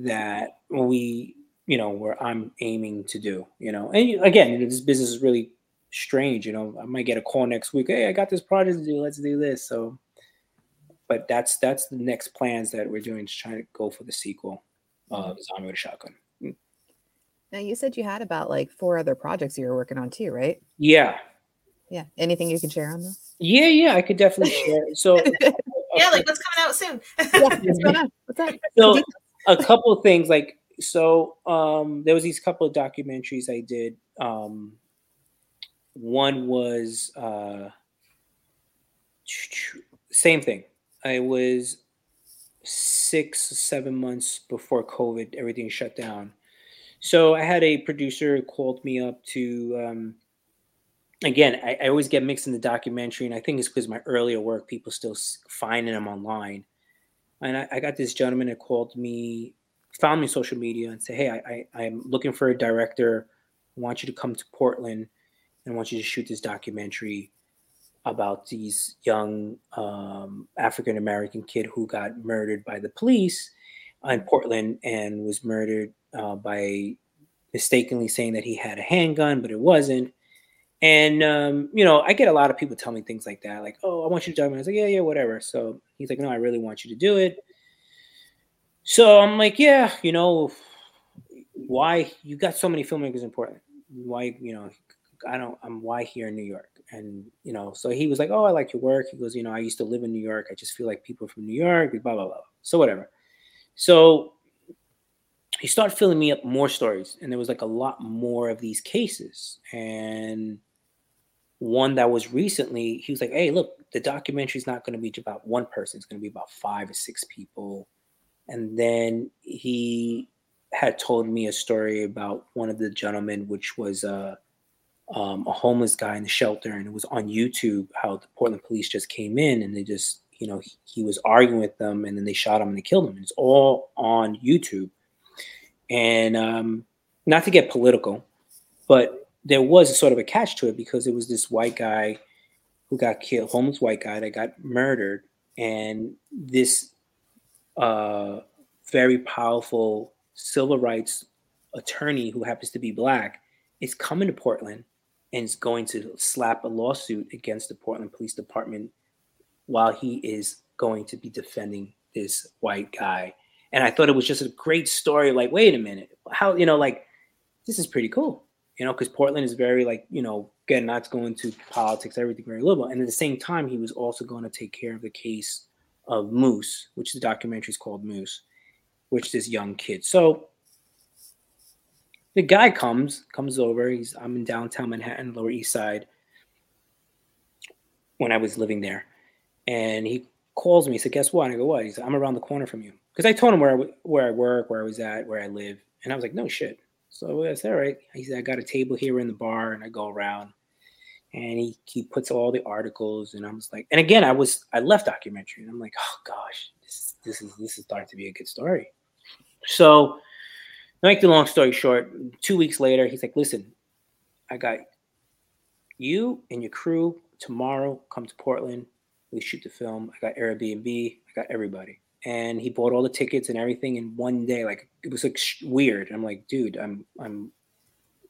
that we you know where i'm aiming to do you know and again this business is really strange. You know, I might get a call next week. Hey, I got this project to do. Let's do this. So, but that's that's the next plans that we're doing. Just trying to go for the sequel of Zombie with a Shotgun. Mm. Now you said you had about like four other projects you were working on too, right? Yeah. Yeah. Anything you can share on those? Yeah, yeah, I could definitely share. So uh, yeah, like what's coming out soon? yeah, what's going on? What's that? So a couple of things like so um there was these couple of documentaries I did um one was uh, same thing. I was six, seven months before COVID, everything shut down. So I had a producer called me up to. Um, again, I, I, always get mixed in the documentary, and I think it's because my earlier work, people still finding them online. And I, I, got this gentleman that called me, found me social media, and said, "Hey, I, I, I'm looking for a director. I want you to come to Portland and I want you to shoot this documentary about these young um, African American kid who got murdered by the police in Portland and was murdered uh, by mistakenly saying that he had a handgun, but it wasn't. And um, you know, I get a lot of people tell me things like that, like, "Oh, I want you to document." I was like, "Yeah, yeah, whatever." So he's like, "No, I really want you to do it." So I'm like, "Yeah, you know, why you got so many filmmakers in Portland? Why, you know, I don't, I'm why here in New York? And, you know, so he was like, Oh, I like your work. He goes, You know, I used to live in New York. I just feel like people from New York, blah, blah, blah. So, whatever. So he started filling me up more stories. And there was like a lot more of these cases. And one that was recently, he was like, Hey, look, the documentary is not going to be about one person, it's going to be about five or six people. And then he had told me a story about one of the gentlemen, which was uh, um, a homeless guy in the shelter, and it was on YouTube how the Portland police just came in and they just, you know, he, he was arguing with them, and then they shot him and they killed him. It's all on YouTube, and um, not to get political, but there was sort of a catch to it because it was this white guy who got killed, homeless white guy that got murdered, and this uh, very powerful civil rights attorney who happens to be black is coming to Portland and is going to slap a lawsuit against the Portland Police Department while he is going to be defending this white guy. And I thought it was just a great story. Like, wait a minute, how you know, like this is pretty cool, you know, because Portland is very like you know, again, not going to politics, everything very liberal. And at the same time, he was also going to take care of the case of Moose, which the documentary is called Moose, which this young kid. So the guy comes comes over. He's I'm in downtown Manhattan, Lower East Side, when I was living there, and he calls me. He said, "Guess what?" And I go, "What?" He said, "I'm around the corner from you." Because I told him where I where I work, where I was at, where I live, and I was like, "No shit." So I said, "All right." He said, "I got a table here in the bar," and I go around, and he he puts all the articles, and I was like, and again, I was I left documentary, and I'm like, "Oh gosh, this this is this is starting to be a good story." So make the long story short, two weeks later, he's like, listen, I got you and your crew tomorrow. Come to Portland. We shoot the film. I got Airbnb. I got everybody. And he bought all the tickets and everything in one day. Like it was like sh- weird. I'm like, dude, I'm I'm.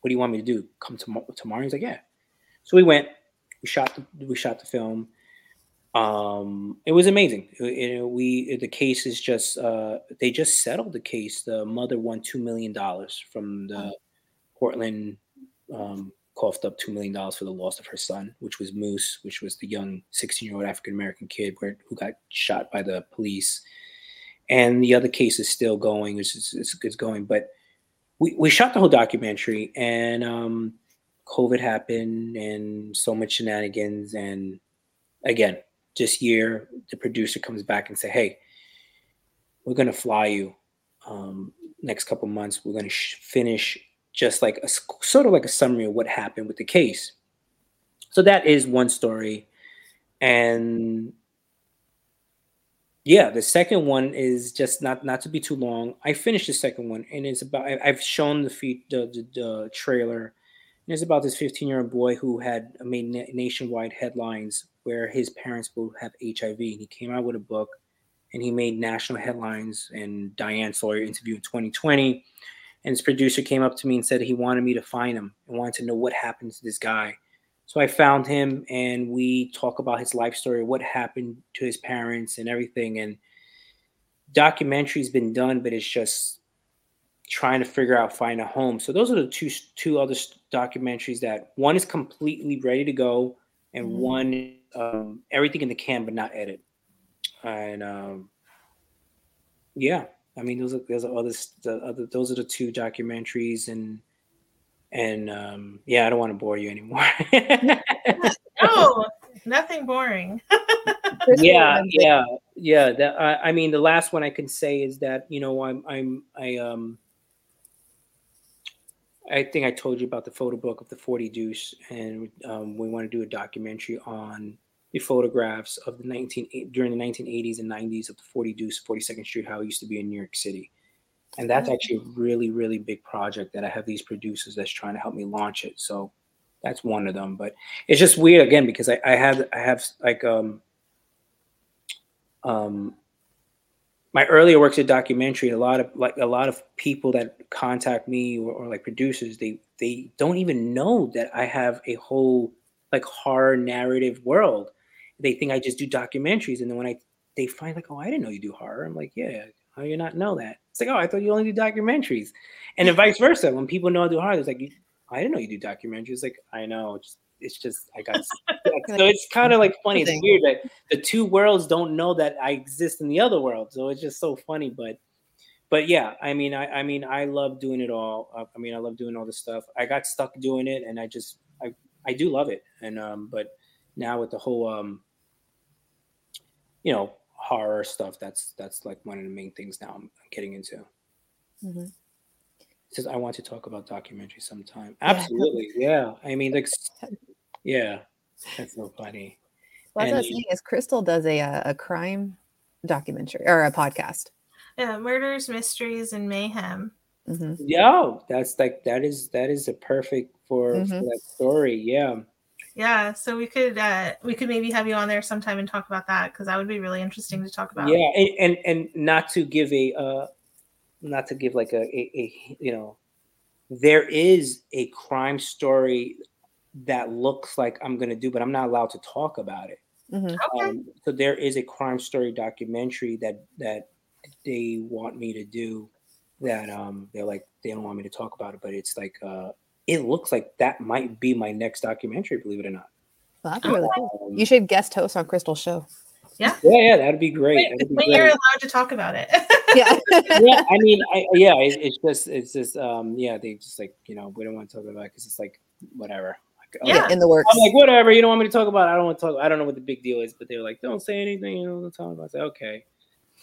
What do you want me to do? Come tomorrow? Tomorrow? He's like, yeah. So we went. We shot the we shot the film. Um, it was amazing. It, it, we the case is just uh, they just settled the case. The mother won two million dollars from the Portland um, coughed up $2 million for the loss of her son, which was Moose, which was the young 16 year old African American kid where, who got shot by the police. And the other case is still going, it's, it's, it's going. But we, we shot the whole documentary and um, COVID happened and so much shenanigans. And again, this year, the producer comes back and say, hey, we're going to fly you um, next couple months. We're going to sh- finish just like a sort of like a summary of what happened with the case. So that is one story. And yeah, the second one is just not not to be too long. I finished the second one, and it's about I, have shown the feet the, the, the trailer. And it's about this 15 year old boy who had made nationwide headlines where his parents both have HIV, and he came out with a book, and he made national headlines. And Diane Sawyer interview in 2020 and his producer came up to me and said he wanted me to find him and wanted to know what happened to this guy. So I found him and we talk about his life story, what happened to his parents and everything. And documentary's been done, but it's just trying to figure out find a home. So those are the two two other documentaries that one is completely ready to go, and mm-hmm. one um, everything in the can but not edit. And um, yeah, I mean, those are there's other, the other those are the two documentaries, and and um, yeah, I don't want to bore you anymore. no, nothing boring. yeah, yeah, yeah. That I, I mean, the last one I can say is that you know I'm I'm I um I think I told you about the photo book of the 40 Deuce, and um, we want to do a documentary on the photographs of the 19 during the 1980s and 90s of the 40 Deuce, 42nd Street, how it used to be in New York City. And that's actually a really, really big project that I have these producers that's trying to help me launch it. So that's one of them. But it's just weird again because I, I have I have like um um my earlier works of documentary, a lot of like a lot of people that contact me or, or like producers, they they don't even know that I have a whole like horror narrative world they think I just do documentaries, and then when I they find like, oh, I didn't know you do horror. I'm like, yeah, how do you not know that? It's like, oh, I thought you only do documentaries, and then vice versa. When people know I do horror, it's like, I didn't know you do documentaries. Like, I know, it's, it's just I got so it's kind of like funny. It's weird that the two worlds don't know that I exist in the other world. So it's just so funny, but but yeah, I mean, I, I mean, I love doing it all. I mean, I love doing all this stuff. I got stuck doing it, and I just, I, I do love it. And um, but now with the whole um, you know horror stuff that's that's like one of the main things now i'm getting into mm-hmm. says i want to talk about documentary sometime absolutely yeah, yeah. i mean like yeah that's so funny well, that's what is Krystal does a a crime documentary or a podcast yeah murders mysteries and mayhem mm-hmm. yeah that's like that is that is a perfect for, mm-hmm. for that story yeah yeah, so we could uh we could maybe have you on there sometime and talk about that because that would be really interesting to talk about. Yeah, and and, and not to give a uh not to give like a, a, a you know there is a crime story that looks like I'm gonna do, but I'm not allowed to talk about it. Mm-hmm. Okay. Um, so there is a crime story documentary that that they want me to do that um they're like they don't want me to talk about it, but it's like uh it looks like that might be my next documentary, believe it or not. Well, that's really cool. Um, you should guest host on Krystal's show. Yeah. Yeah, yeah, that'd be great. Wait, that'd be when great. you're allowed to talk about it. yeah. yeah, I mean, I, yeah, it, it's just, it's just, um, yeah, they just like, you know, we don't want to talk about it because it's like whatever. Like, yeah, okay. in the works. I'm like, whatever. You don't want me to talk about. It. I don't want to talk. I don't know what the big deal is, but they were like, don't say anything. You know, don't talk about. It. Okay,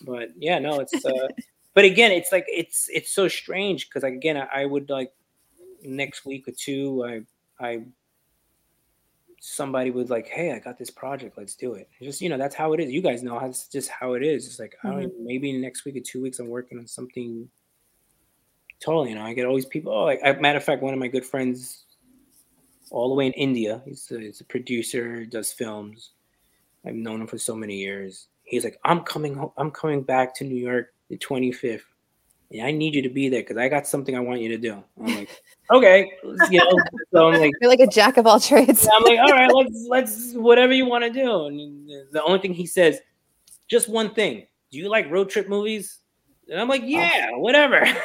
but yeah, no, it's. uh But again, it's like it's it's so strange because like again, I, I would like next week or two, I I somebody was like, "Hey, I got this project. Let's do it." just you know, that's how it is. You guys know that's just how it is. It's like mm-hmm. I don't mm-hmm. maybe next week or two weeks, I'm working on something. Totally, you know, I get all these people. Oh, like, matter of fact, one of my good friends, all the way in India, he's a, he's a producer, does films. I've known him for so many years. He's like, I'm coming home, I'm coming back to New York the 25th. And I need you to be there because I got something I want you to do. I'm like, okay, you know. So I'm like, you're like a jack of all trades. I'm like, all right, let's let's whatever you want to do. And the only thing he says, just one thing. Do you like road trip movies? And I'm like, oh. yeah, whatever. I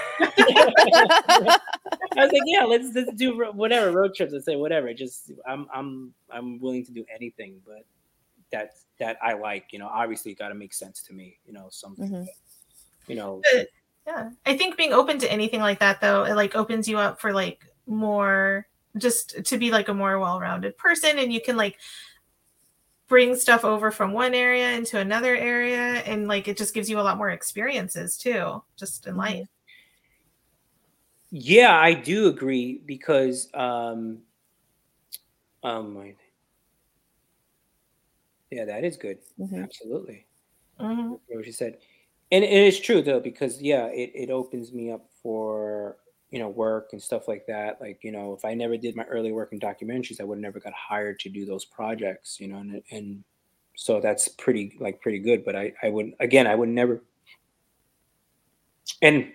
was like, yeah, let's let's do whatever road trips. I say whatever. Just I'm I'm I'm willing to do anything, but that that I like. You know, obviously, got to make sense to me. You know, something. Mm-hmm. That, you know. Yeah, I think being open to anything like that, though, it like opens you up for like more, just to be like a more well-rounded person, and you can like bring stuff over from one area into another area and like it just gives you a lot more experiences too just in mm-hmm. life yeah i do agree because um um yeah that is good mm-hmm. absolutely mm-hmm. what you said and it is true though because yeah it, it opens me up for you know work and stuff like that. Like you know if i never did my early work in documentaries i would never got hired to do those projects you know and, and so that's pretty like pretty good but i i would again i would never and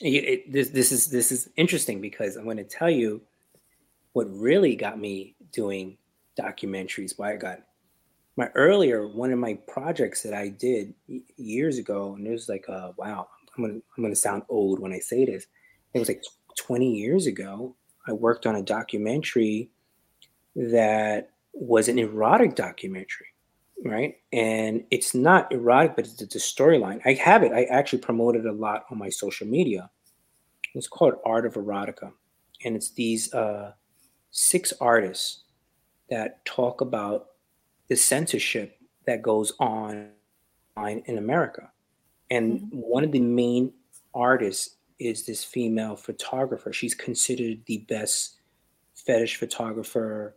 it, it, this this is this is interesting because i'm going to tell you what really got me doing documentaries why i got my earlier one of my projects that i did years ago and it was like uh wow I'm gonna I'm gonna sound old when I say this. It was like 20 years ago. I worked on a documentary that was an erotic documentary, right? And it's not erotic, but it's, a storyline. I have it. I actually promoted it a lot on my social media. It's called Art of Erotica, and it's these uh, six artists that talk about the censorship that goes on in America and mm-hmm. one of the main artists is this female photographer. She's considered the best fetish photographer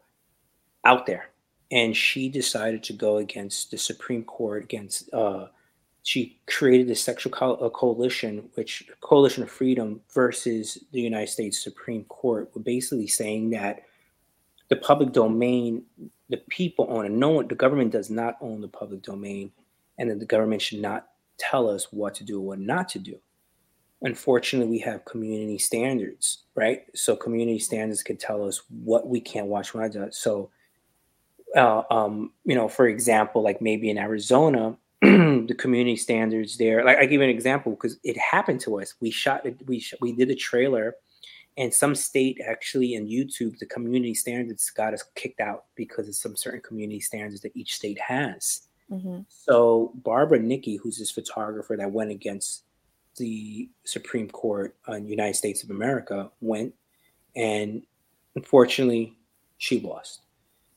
out there. And she decided to go against the Supreme Court, against, uh, she created the Sexual Co- Coalition, which Coalition of Freedom versus the United States Supreme Court, were basically saying that the public domain, the people own it. No one, the government does not own the public domain, and that the government should not tell us what to do, or what not to do. Unfortunately, we have community standards, right? So community standards can tell us what we can't watch when I do. So, uh, um, you know, for example, like maybe in Arizona, the community standards there. Like I give you an example because it happened to us. We shot, we we did a trailer, and some state actually in YouTube, the community standards got us kicked out because of some certain community standards that each state has. Mm-hmm. So Barbara Nitke, who's this photographer that went against the Supreme Court the United States of America, went and unfortunately she lost.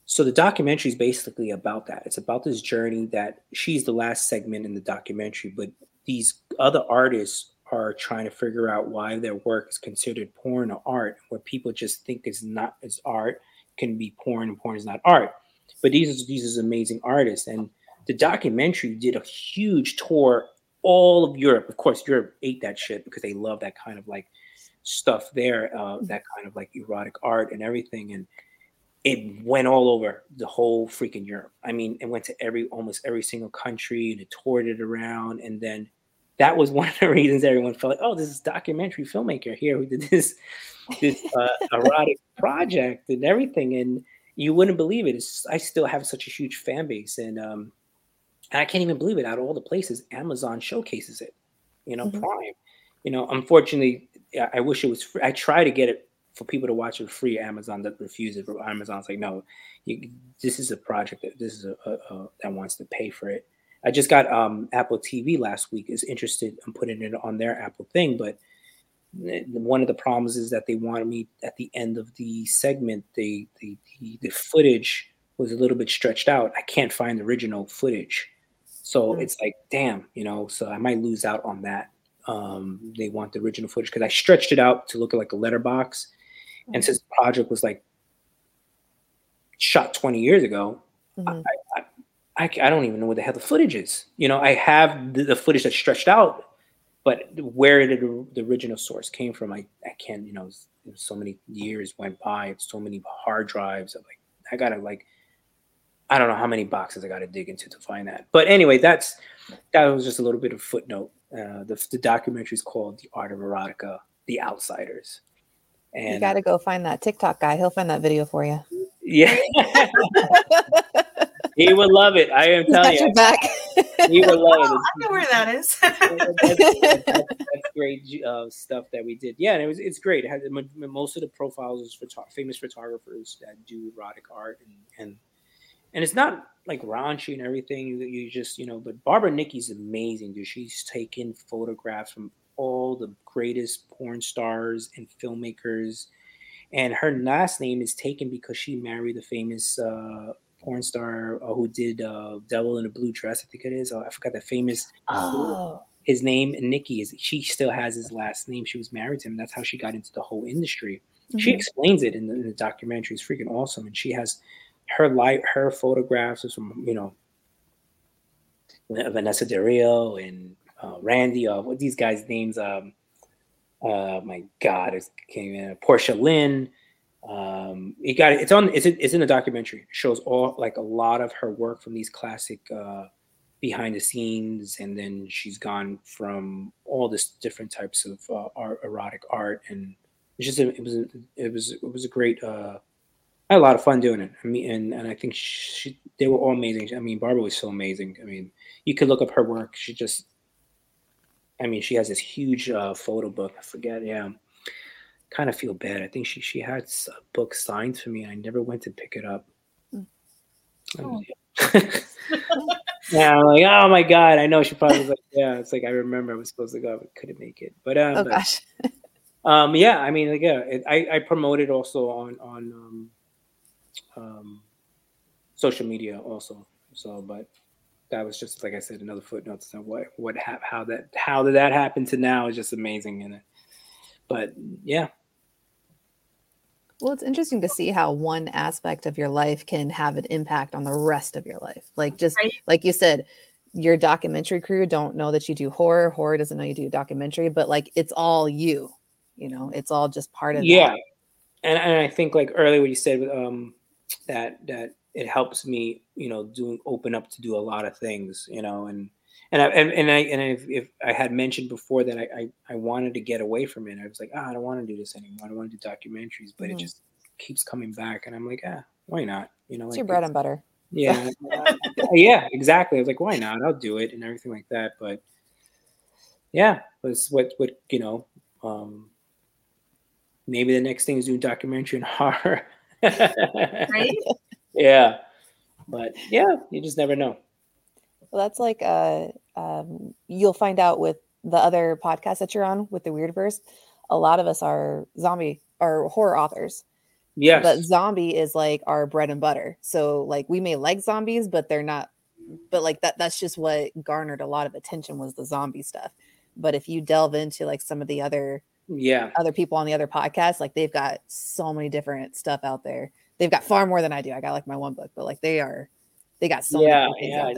So the documentary is basically about that. It's about this journey that she's the last segment in the documentary, but these other artists are trying to figure out why their work is considered porn or art, What people just think is not as art can be porn and porn is not art. But these these are amazing artists, and the documentary did a huge tour all of Europe. Of course, Europe ate that shit because they love that kind of like stuff there, uh, mm-hmm. that kind of like erotic art and everything. And it went all over the whole freaking Europe. I mean, it went to every almost every single country and it toured it around. And then that was one of the reasons everyone felt like, oh, this is documentary filmmaker here who did this this uh, erotic project and everything. And you wouldn't believe it. It's, I still have such a huge fan base, and um, and I can't even believe it. Out of all the places, Amazon showcases it. You know, mm-hmm. Prime. You know, unfortunately, I wish it was free. I try to get it for people to watch it free. Amazon that refuses. Amazon's like, no, you, this is a project that this is a, a, a, that wants to pay for it. I just got um, Apple TV last week is interested in putting it on their Apple thing, but one of the problems is that they wanted me at the end of the segment, they, they the, the footage was a little bit stretched out. I can't find the original footage. So mm-hmm. it's like, damn, you know, so I might lose out on that. Um, they want the original footage because I stretched it out to look like a letterbox. Mm-hmm. And since the project was like shot 20 years ago, mm-hmm. I, I, I, I, don't even know what the hell the footage is. You know, I have the, the footage that's stretched out, but where did the, the original source came from, I, I can't, you know, so many years went by, so many hard drives. I'm like, I gotta like I don't know how many boxes I got to dig into to find that. But anyway, that's that was just a little bit of footnote. Uh, the the documentary is called "The Art of Erotica: The Outsiders." And you got to go find that TikTok guy. He'll find that video for you. Yeah. he would love it. I am telling you. Back. he would love it. Oh, I know where that is. that's, that's, that's, great uh, stuff that we did. Yeah, and it was it's great. It had most of the profiles is photo- famous photographers that do erotic art and and and it's not like raunchy and everything that you just you know. But Barbara Nitke's amazing, dude. She's taken photographs from all the greatest porn stars and filmmakers and her last name is taken because she married the famous uh, porn star uh, who did uh, "Devil in a Blue Dress." I think it is. Uh, I forgot the famous. Oh. His name Nitke is. She still has his last name. She was married to him. That's how she got into the whole industry. Mm-hmm. She explains it in the, in the, documentary. It's freaking awesome, and she has her light, her photographs from you know Vanessa Del Rio and uh, Randy. Uh, what these guys' names? Um, uh, my God, it came in Portia Lynn. Um, you got it. It's on. It's it's in the documentary. It shows all like a lot of her work from these classic uh, behind the scenes, and then she's gone from all this different types of uh, art, erotic art, and it's just a, it was a, it was it was a great. Uh, I had a lot of fun doing it. I mean, and and I think she, they were all amazing. I mean, Barbara was so amazing. I mean, you could look up her work. She just I mean, she has this huge uh, photo book. I forget. Yeah, kind of feel bad. I think she she had a book signed for me. and I never went to pick it up. Hmm. Oh. yeah, I'm like, oh my god, I know she probably was like, yeah. It's like I remember I was supposed to go, but couldn't make it. But um, oh gosh. um, yeah, I mean, like, yeah, it, I I promoted also on on um, um, social media also. So, but that was just like I said, another footnote to what what ha- how that how did that happen to now is just amazing in it. But yeah. Well, it's interesting to see how one aspect of your life can have an impact on the rest of your life. Like just right. like you said, your documentary crew don't know that you do horror. Horror doesn't know you do documentary, but like it's all you. You know, it's all just part of yeah. That. And and I think like earlier what you said um that that it helps me, you know, doing open up to do a lot of things, you know, and and I and, and I and if, if, I had mentioned before that I, I, I wanted to get away from it, I was like, ah, I don't want to do this anymore. I don't want to do documentaries, but mm-hmm. it just keeps coming back, and I'm like, ah, why not? You know, it's like, your bread and butter. Yeah, uh, yeah, exactly. I was like, why not? I'll do it and everything like that. But yeah, was what what you know. Um, maybe the next thing is doing documentary and horror. right? yeah but yeah you just never know well that's like uh um, you'll find out with the other podcasts that you're on with the Wyrdverse. a lot of us are zombie or horror authors yes but zombie is like our bread and butter so like we may like zombies but they're not but like that that's just what garnered a lot of attention was the zombie stuff but if you delve into like some of the other yeah other people on the other podcasts like they've got so many different stuff out there they've got far more than I do. I got like my one book, but like they are, they got so yeah, yeah.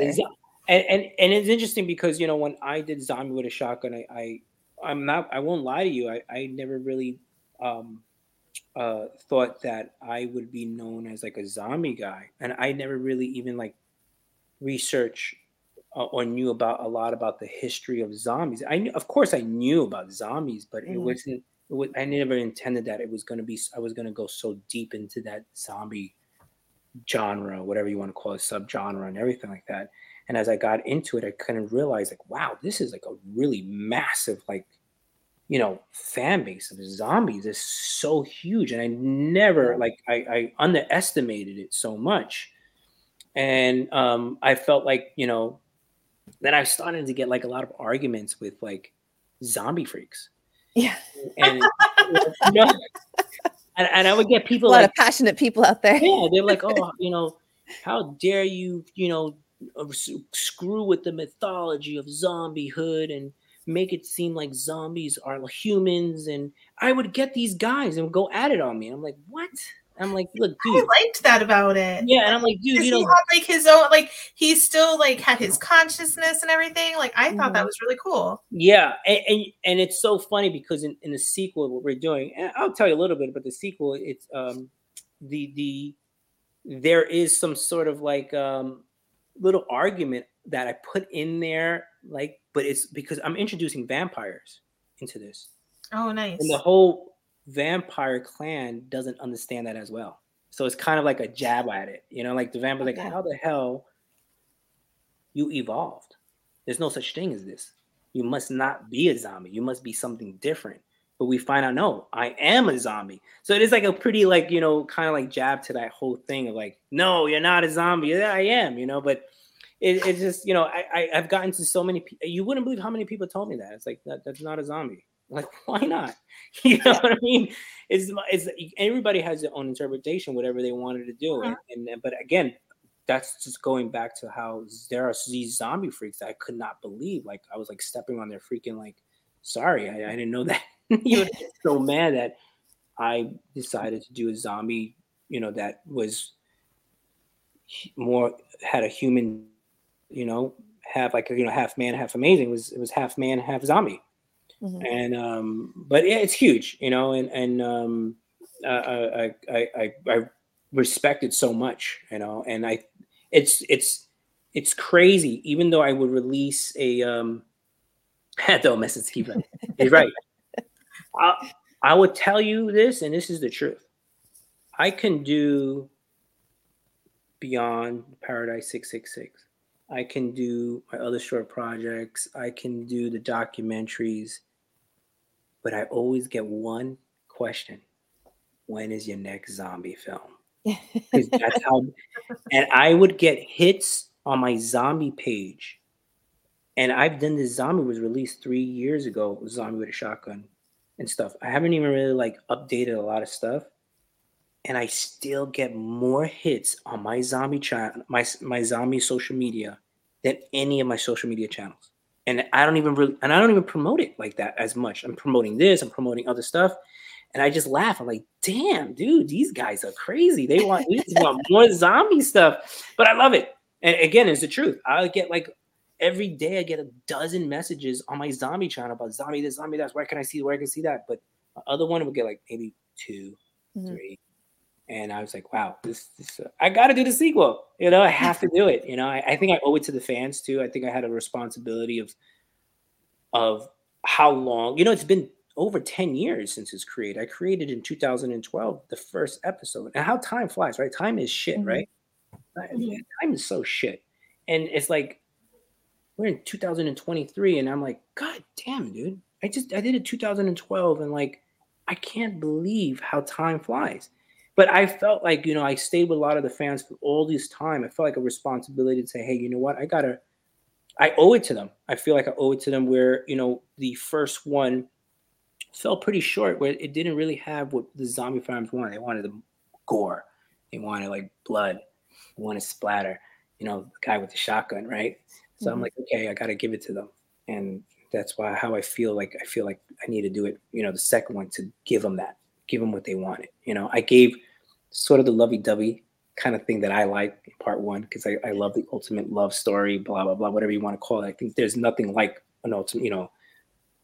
And, and and it's interesting because you know when I did Zombie with a Shotgun, I, I I'm not I won't lie to you. I I never really um uh thought that I would be known as like a zombie guy, and I never really even like research uh, or knew about a lot about the history of zombies. I knew, of course, I knew about zombies, but mm-hmm. it wasn't was, I never intended that it was going to be. I was going to go so deep into that zombie genre, whatever you want to call it, subgenre, and everything like that. And as I got into it, I kind of realized, like, wow, this is like a really massive, like, you know, fan base of zombies is so huge, and I never, like, I, I underestimated it so much, and um, I felt like, you know, then I started to get like a lot of arguments with like zombie freaks. Yeah. And, you know, and, and, I would get people a lot like, of passionate people out there. Yeah, they're like, oh, you know, how dare you, you know, screw with the mythology of zombiehood and make it seem like zombies are humans. And I would get these guys and go at it on me. I'm like, what? I'm like, look, dude. I liked that about it. Yeah, and I'm like, dude, you know, he had like his own, like he still like had his consciousness and everything. Like I thought mm-hmm. that was really cool. Yeah, and, and, and it's so funny because in, in the sequel, what we're doing, and I'll tell you a little bit about the sequel. It's um the the there is some sort of like um, little argument that I put in there, like, but it's because I'm introducing vampires into this. Oh, nice. And the whole vampire clan doesn't understand that as well. So it's kind of like a jab at it, you know, like the vampire, like, how the hell you evolved? There's no such thing as this. You must not be a zombie. You must be something different. But we find out, no, I am a zombie. So it is like a pretty, like, you know, kind of like jab to that whole thing of like, no, you're not a zombie. Yeah, I am, you know, but it, it's just, you know, I, I, have gotten to so many people. You wouldn't believe how many people told me that. It's like, that, that's not a zombie. Like, why not? You know what I mean? It's, it's everybody has their own interpretation, whatever they wanted to do. Uh-huh. And, and, but again, that's just going back to how there are these zombie freaks that I could not believe. Like I was like stepping on their freaking like, sorry, I, I didn't know that. you know, so mad that I decided to do a zombie, you know, that was more had a human, you know, have like you know half man, half amazing. It was it was half man, half zombie. Mm-hmm. And um, but yeah, it's huge, you know, and and um, I, I I I respect it so much, you know, and I it's it's it's crazy. Even though I would release a um, don't mess with Steve. He's right. I, I would tell you this, and this is the truth. I can do beyond Paradise 666. I can do my other short projects. I can do the documentaries but I always get one question when is your next zombie film? Because that's how, and I would get hits on my zombie page. And I've done this zombie was released three years ago, zombie with a shotgun and stuff. I haven't even really like updated a lot of stuff. And I still get more hits on my zombie channel, my my zombie social media than any of my social media channels and I don't even really, and I don't even promote it like that as much. I'm promoting this, I'm promoting other stuff, and I just laugh. I'm like, damn, dude, these guys are crazy. They want, they want more zombie stuff, but I love it. And again, it's the truth. I get like every day, I get a dozen messages on my zombie channel about zombie this, zombie that. Where can I see? Where I can see that? But the other one would get like maybe 2 mm-hmm. three, and I was like, wow, this, this uh, I got to do the sequel. You know, I have to do it. You know, I, I, think I owe it to the fans too. I think I had a responsibility of of how long. You know, it's been over 10 years since it's created. I created in 2012 the first episode. And how time flies, right? Time is shit, mm-hmm. right? Mm-hmm. Time is so shit. And it's like we're in 2023 and I'm like, god damn, dude. I just I did it 2012 and like I can't believe how time flies but I felt like, you know, I stayed with a lot of the fans for all this time. I felt like a responsibility to say, hey, you know what? I gotta, I owe it to them. I feel like I owe it to them where, you know, the first one fell pretty short where it didn't really have what the zombie fans wanted. They wanted the gore. They wanted like blood. They wanted splatter. You know, the guy with the shotgun, right? So mm-hmm. I'm like, okay, I gotta give it to them. And that's why how I feel like I feel like I need to do it, you know, the second one to give them that, give them what they wanted. You know, I gave sort of the lovey-dovey kind of thing that I like in part one because I, I love the ultimate love story, blah blah blah, whatever you want to call it. I think there's nothing like an ultimate, you know,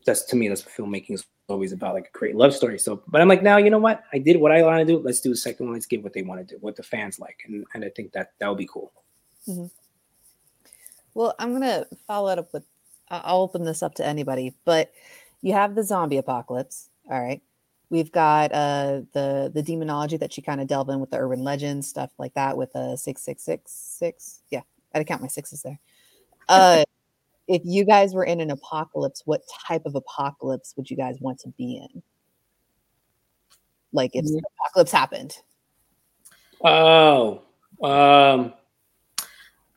that's to me that's what filmmaking is always about, like a great love story. So, but I'm like, now you know what? I did what I want to do. Let's do the second one. Let's give what they want to do, what the fans like, and and I think that that would be cool. Mm-hmm. Well, I'm gonna follow it up with. I'll open this up to anybody, but you have the zombie apocalypse. All right. We've got uh, the the demonology that you kind of delve in with the urban legends stuff like that with a uh, six six six six. Yeah, I would count my sixes there. Uh, if you guys were in an apocalypse, what type of apocalypse would you guys want to be in? Like if mm-hmm. apocalypse happened. Oh, um,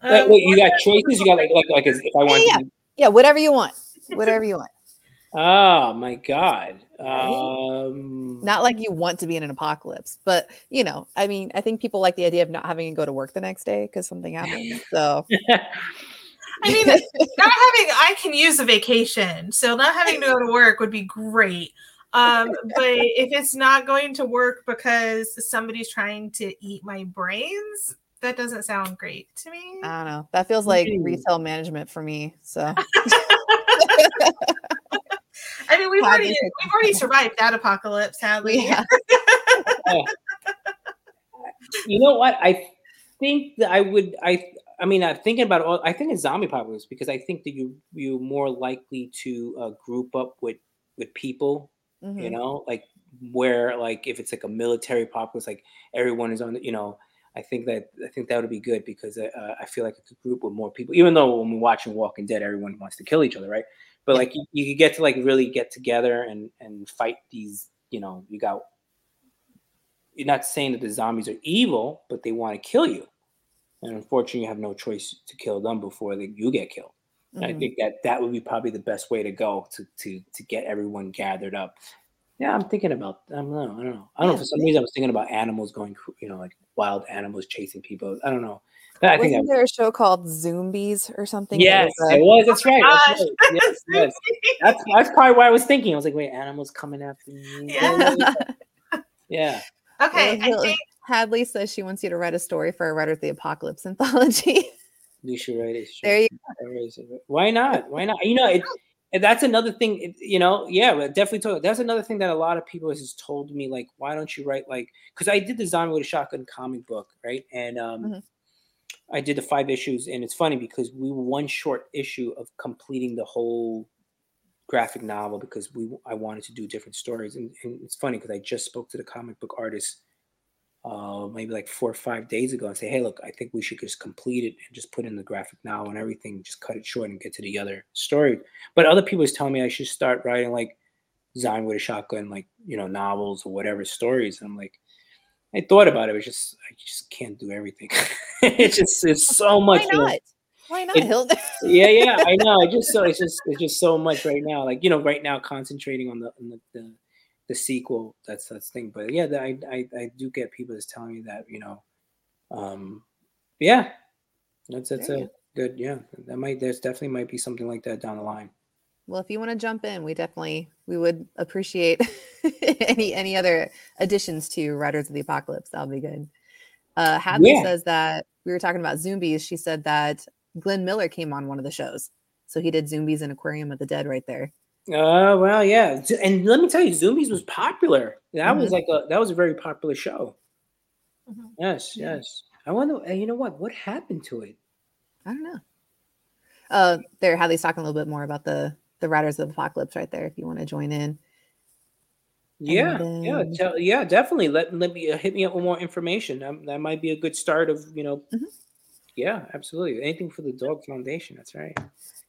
uh, wait, you got choices. You got like like like if I want. Yeah, to... yeah, whatever you want, whatever you want. Oh my god. Um, not like you want to be in an apocalypse, but you know, I mean, I think people like the idea of not having to go to work the next day because something happened. So I mean, not having I can use a vacation, so not having to go to work would be great. Um, but if it's not going to work because somebody's trying to eat my brains, that doesn't sound great to me. I don't know. That feels like retail management for me. So I mean, we've already we've already survived that apocalypse, have we? Yeah. you know what? I think that I would. I I mean, I'm thinking about all. I think it's zombie apocalypse because I think that you you're more likely to uh, group up with with people. Mhm. You know, like where like if it's like a military apocalypse, like everyone is on. You know, I think that I think that would be good because uh, I feel like a group with more people. Even though when we're watching Walking Dead, everyone wants to kill each other, right? But like you, you could get to like really get together and and fight these. You know, you got. You're not saying that the zombies are evil, but they want to kill you and unfortunately you have no choice to kill them before they, you get killed And i think that that would be probably the best way to go to to to get everyone gathered up yeah i'm thinking about i don't know i don't know i don't know for some reason i was thinking about animals going you know like wild animals chasing people i don't know i think Wasn't that, there a show called Zoombies or something? that yes was, uh, it was that's right, that's right. Yes, yes. That's, that's probably what i was thinking i was like wait animals coming after me Yeah. yeah Okay, Yeah, I think Hadley says she wants you to write a story for a Writer of the Apocalypse anthology. you should write it there you Or is it- Why not? Why not? You know, it, and that's another thing. you know, yeah, definitely. Told, that's another thing that a lot of people has told me. Like, why don't you write like? Because I did the Zombie with a Shotgun comic book, right? And um, Mhm. I did the five issues, and it's funny because we were one short issue of completing the whole graphic novel because we I wanted to do different stories, and, and it's funny because I just spoke to the comic book artist uh, maybe like four or five days ago and say, hey, look, I think we should just complete it and just put in the graphic now and everything, just cut it short and get to the other story. But other people is telling me I should start writing like Zombie with a shotgun, like you know, novels or whatever stories. And I'm like, I thought about it, but just I just can't do everything. it's just it's so much. Why not? Why not, It- Hilda? yeah, yeah, I know. I just so it's just it's just so much right now. Like you know, right now concentrating on the on the, the, the sequel. That's that's the thing. But yeah, I, I I do get people that's telling me that you know, um, yeah, that's that's a good yeah. That might there's definitely might be something like that down the line. Well, if you want to jump in, we definitely we would appreciate any any other additions to Riders of the Apocalypse. That'll be good. Uh, Hadley Yeah. says that we were talking about zombies. She said that Glenn Miller came on one of the shows, so he did Zoombies and Aquarium of the Dead right there. Uh, well, yeah, and let me tell you, Zoombies was popular. That was Mhm. like a that was a very popular show. Mhm. Yes, Yeah. yes. I wonder. You know what? What happened to it? I don't know. Uh, there, Hadley's talking a little bit more about the the Riders of the Apocalypse right there. If you want to join in, Yeah, And yeah, tell, yeah, definitely. Let let me uh, hit me up with more information. Um, that might be a good start of you know. Mhm. Yeah, absolutely. Anything for the Dog Foundation. That's right.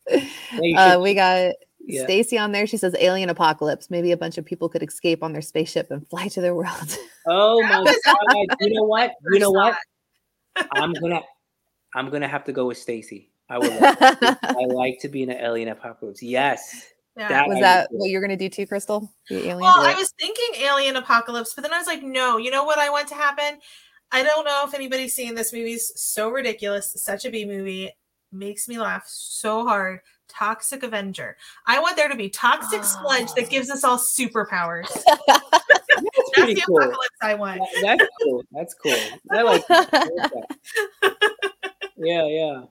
you uh, should- we got Yeah. Stacy on there. She says alien apocalypse. Maybe a bunch of people could escape on their spaceship and fly to their world. Oh my god! You know what? You know what? I'm gonna I'm gonna have to go with Stacy. I would. Like to. I like to be in an alien apocalypse. Yes. Yeah. That Was I that would what you're gonna do too, Krystal? The alien? Well, I was thinking alien apocalypse, but then I was like, no, you know what I want to happen? I don't know if anybody's seen this movie. It's so ridiculous. Such a B movie. Makes me laugh so hard. Toxic Avenger. I want there to be toxic sludge that gives us all superpowers. That's That's the cool. apocalypse I want. That- That's cool. That's cool. I like that. I like that. Yeah, yeah.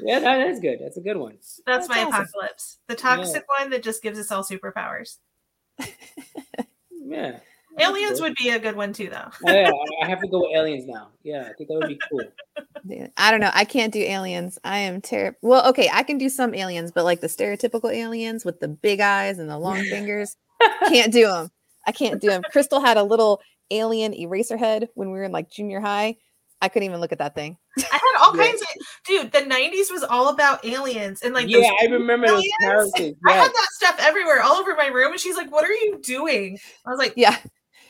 Yeah, that is good. That's a good one. That's, That's my awesome. apocalypse. The toxic one that just gives us all superpowers. Yeah. Aliens would be a good one too, though. Oh, yeah, I- I have to go with aliens now. Yeah, I think that would be cool. I don't know. I can't do aliens. I am terrible. Well, okay, I can do some aliens, but like the stereotypical aliens with the big eyes and the long fingers, can't do them. I can't do them. Krystal had a little alien eraser head when we were in like junior high. I couldn't even look at that thing. I had all Yeah. kinds of dude. The '90s was all about aliens and like yeah, I remember those aliens. characters. I had that stuff everywhere, all over my room, and she's like, "What are you doing?" I was like, Yeah,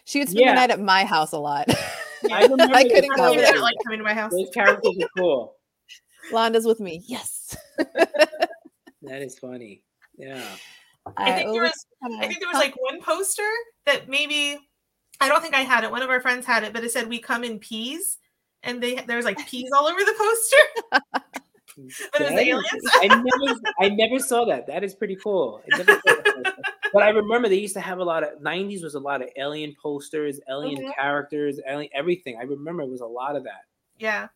she would spend Yeah. the night at my house a lot. I I couldn't "I go over there. like coming to my house." Those characters are cool. Londa's with me. Yes. That is funny. Yeah. I think there was, I think there was like one poster that maybe, I don't think I had it. One of our friends had it, but it said, "We come in peas," and they there was like peas all over the poster. But it was aliens? I never, I never saw that. That is pretty cool. I never saw that. but I remember they used to have a lot of '90s was a lot of alien posters, alien Mhm. characters, alien everything. I remember it was a lot of that. Yeah,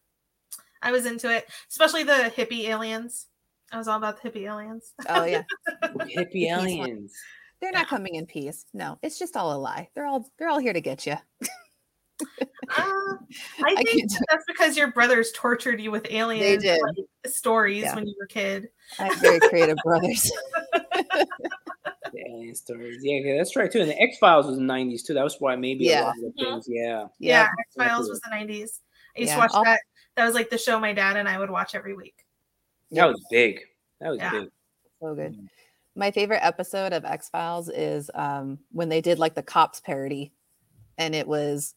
I was into it, especially the hippie aliens. I was all about the hippie aliens. Oh yeah. Hippie aliens. They're not coming in peace. No, it's just all a lie. They're all they're all here to get you. Uh, I think I that's because your brothers tortured you with alien like, stories yeah. when you were a kid. I have very creative brothers. the alien stories. Yeah, that's right too. And the X Files was the '90s too. That was why maybe yeah. a lot of the things. Yeah, yeah. X Files was the '90s. I used yeah. to watch I'll... that. That was like the show my dad and I would watch every week. That was big. That was yeah. big. So good. Mm. My favorite episode of X Files is um, when they did like the cops parody, and it was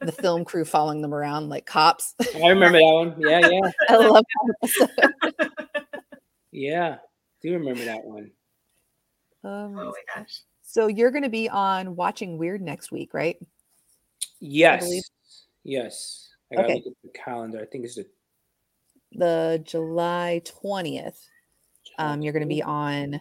the film crew following them around like cops. I remember that one. Yeah, yeah. I love that yeah, do remember that one. Um, oh my gosh. So you're going to be on Watching Wyrd next week, right? Yes. Yes. I gotta okay. look at the calendar. I think it's the the July 20th. Um, you're going to be on.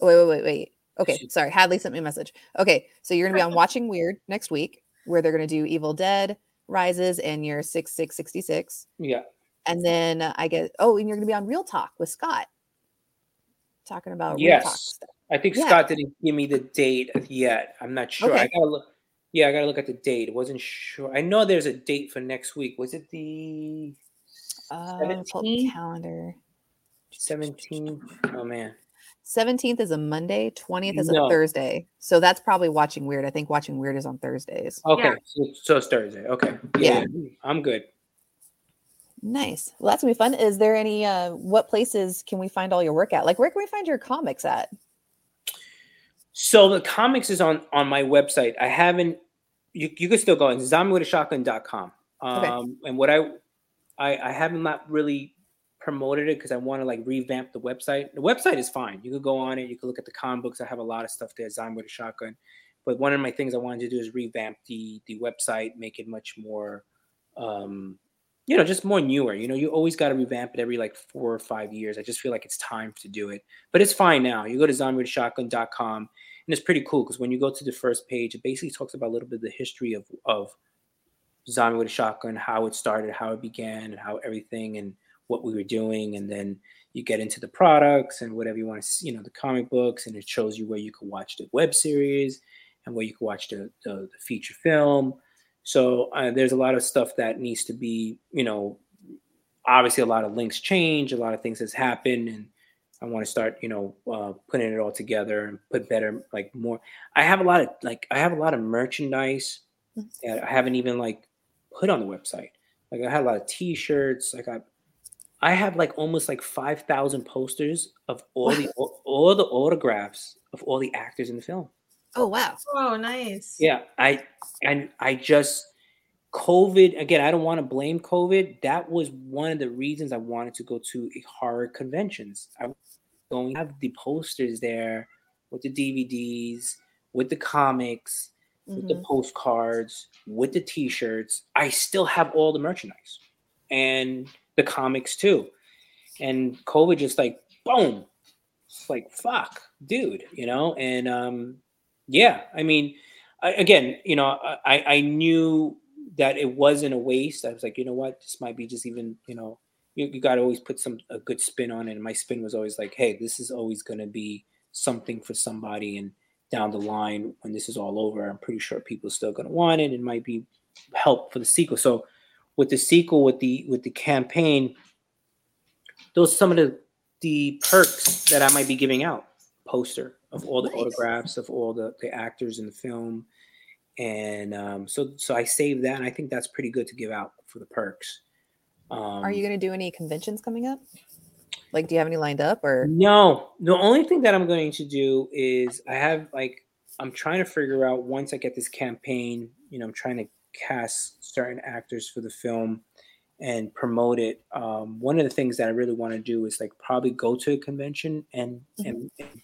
Wait, wait, wait, wait. Okay, sorry. Hadley sent me a message. Okay, so you're going to be on Watching Wyrd next week, where they're going to do Evil Dead Rises and your 6666. Yeah. And then I get, oh, and you're going to be on Real Talk with Scott talking about yes. I think yeah. Scott didn't give me the date yet. I'm not sure. Okay. I gotta look. Yeah, I gotta look at the date. Wasn't sure. I know there's a date for next week. Was it the uh, calendar? 17th. Oh man. 17th is a Monday, 20th is no. a Thursday. So that's probably watching Wyrd. I think watching Wyrd is on Thursdays. Okay. Yeah. So, so, it's Thursday. Okay. Yeah, yeah. I'm good. Nice. Well, that's gonna be fun. Is there any uh what places can we find all your work at? Like where can we find your comics at? So the comics is on on my website. I haven't you, you can still go in zombiewithashotgun.com. Um okay. and what I I I haven't not really promoted it because I want to like revamp the website. The website is fine. You could go on it, you could look at the comic books. I have a lot of stuff there, Zombie with a Shotgun. But one of my things I wanted to do is revamp the the website, make it much more um you know, just more newer. You know, you always got to revamp it every like four or five years. I just feel like it's time to do it. But it's fine now. You go to zombieshotgun.com and it's pretty cool because when you go to the first page, it basically talks about a little bit of the history of of Zombie with a Shotgun, how it started, how it began, and how everything and what we were doing. And then you get into the products and whatever you want to see, you know, the comic books, and it shows you where you can watch the web series and where you can watch the, the, the feature film so uh, there's a lot of stuff that needs to be, you know, obviously a lot of links change, a lot of things has happened, and I want to start, you know, uh, putting it all together and put better, like more. I have a lot of like I have a lot of merchandise mm. that I haven't even like put on the website. Like I had a lot of T-shirts. Like I, I have like almost like five thousand posters of all the all the autographs of all the actors in the film. Oh wow. Oh nice. Yeah, I and I just COVID again. I don't want to blame COVID. That was one of the reasons I wanted to go to horror conventions. I going to have the posters there with the DVDs, with the comics, mm-hmm. with the mm-hmm. postcards, with the T-shirts. I still have all the merchandise and the comics too. And COVID just like boom, it's like fuck, dude, you know. And um, yeah, I mean, I, again, you know, I I knew that it wasn't a waste. I was like, you know what, this might be just even, you know, you, you got to always put some a good spin on it. And my spin was always like, hey, this is always going to be something for somebody, and down the line when this is all over, I'm pretty sure people are still going to want it. It might be help for the sequel. So with the sequel, with the with the campaign, those are some of the the perks that I might be giving out. Poster of all the nice. autographs of all the, the actors in the film. And um, so so I saved that and I think that's pretty good to give out for the perks. Um, Are you going to do any conventions coming up? Like, do you have any lined up or? No, the only thing that I'm going to do is I have like, I'm trying to figure out once I get this campaign, you know, I'm trying to cast certain actors for the film and promote it. Um, one of the things that I really want to do is like probably go to a convention and, mm-hmm. and, and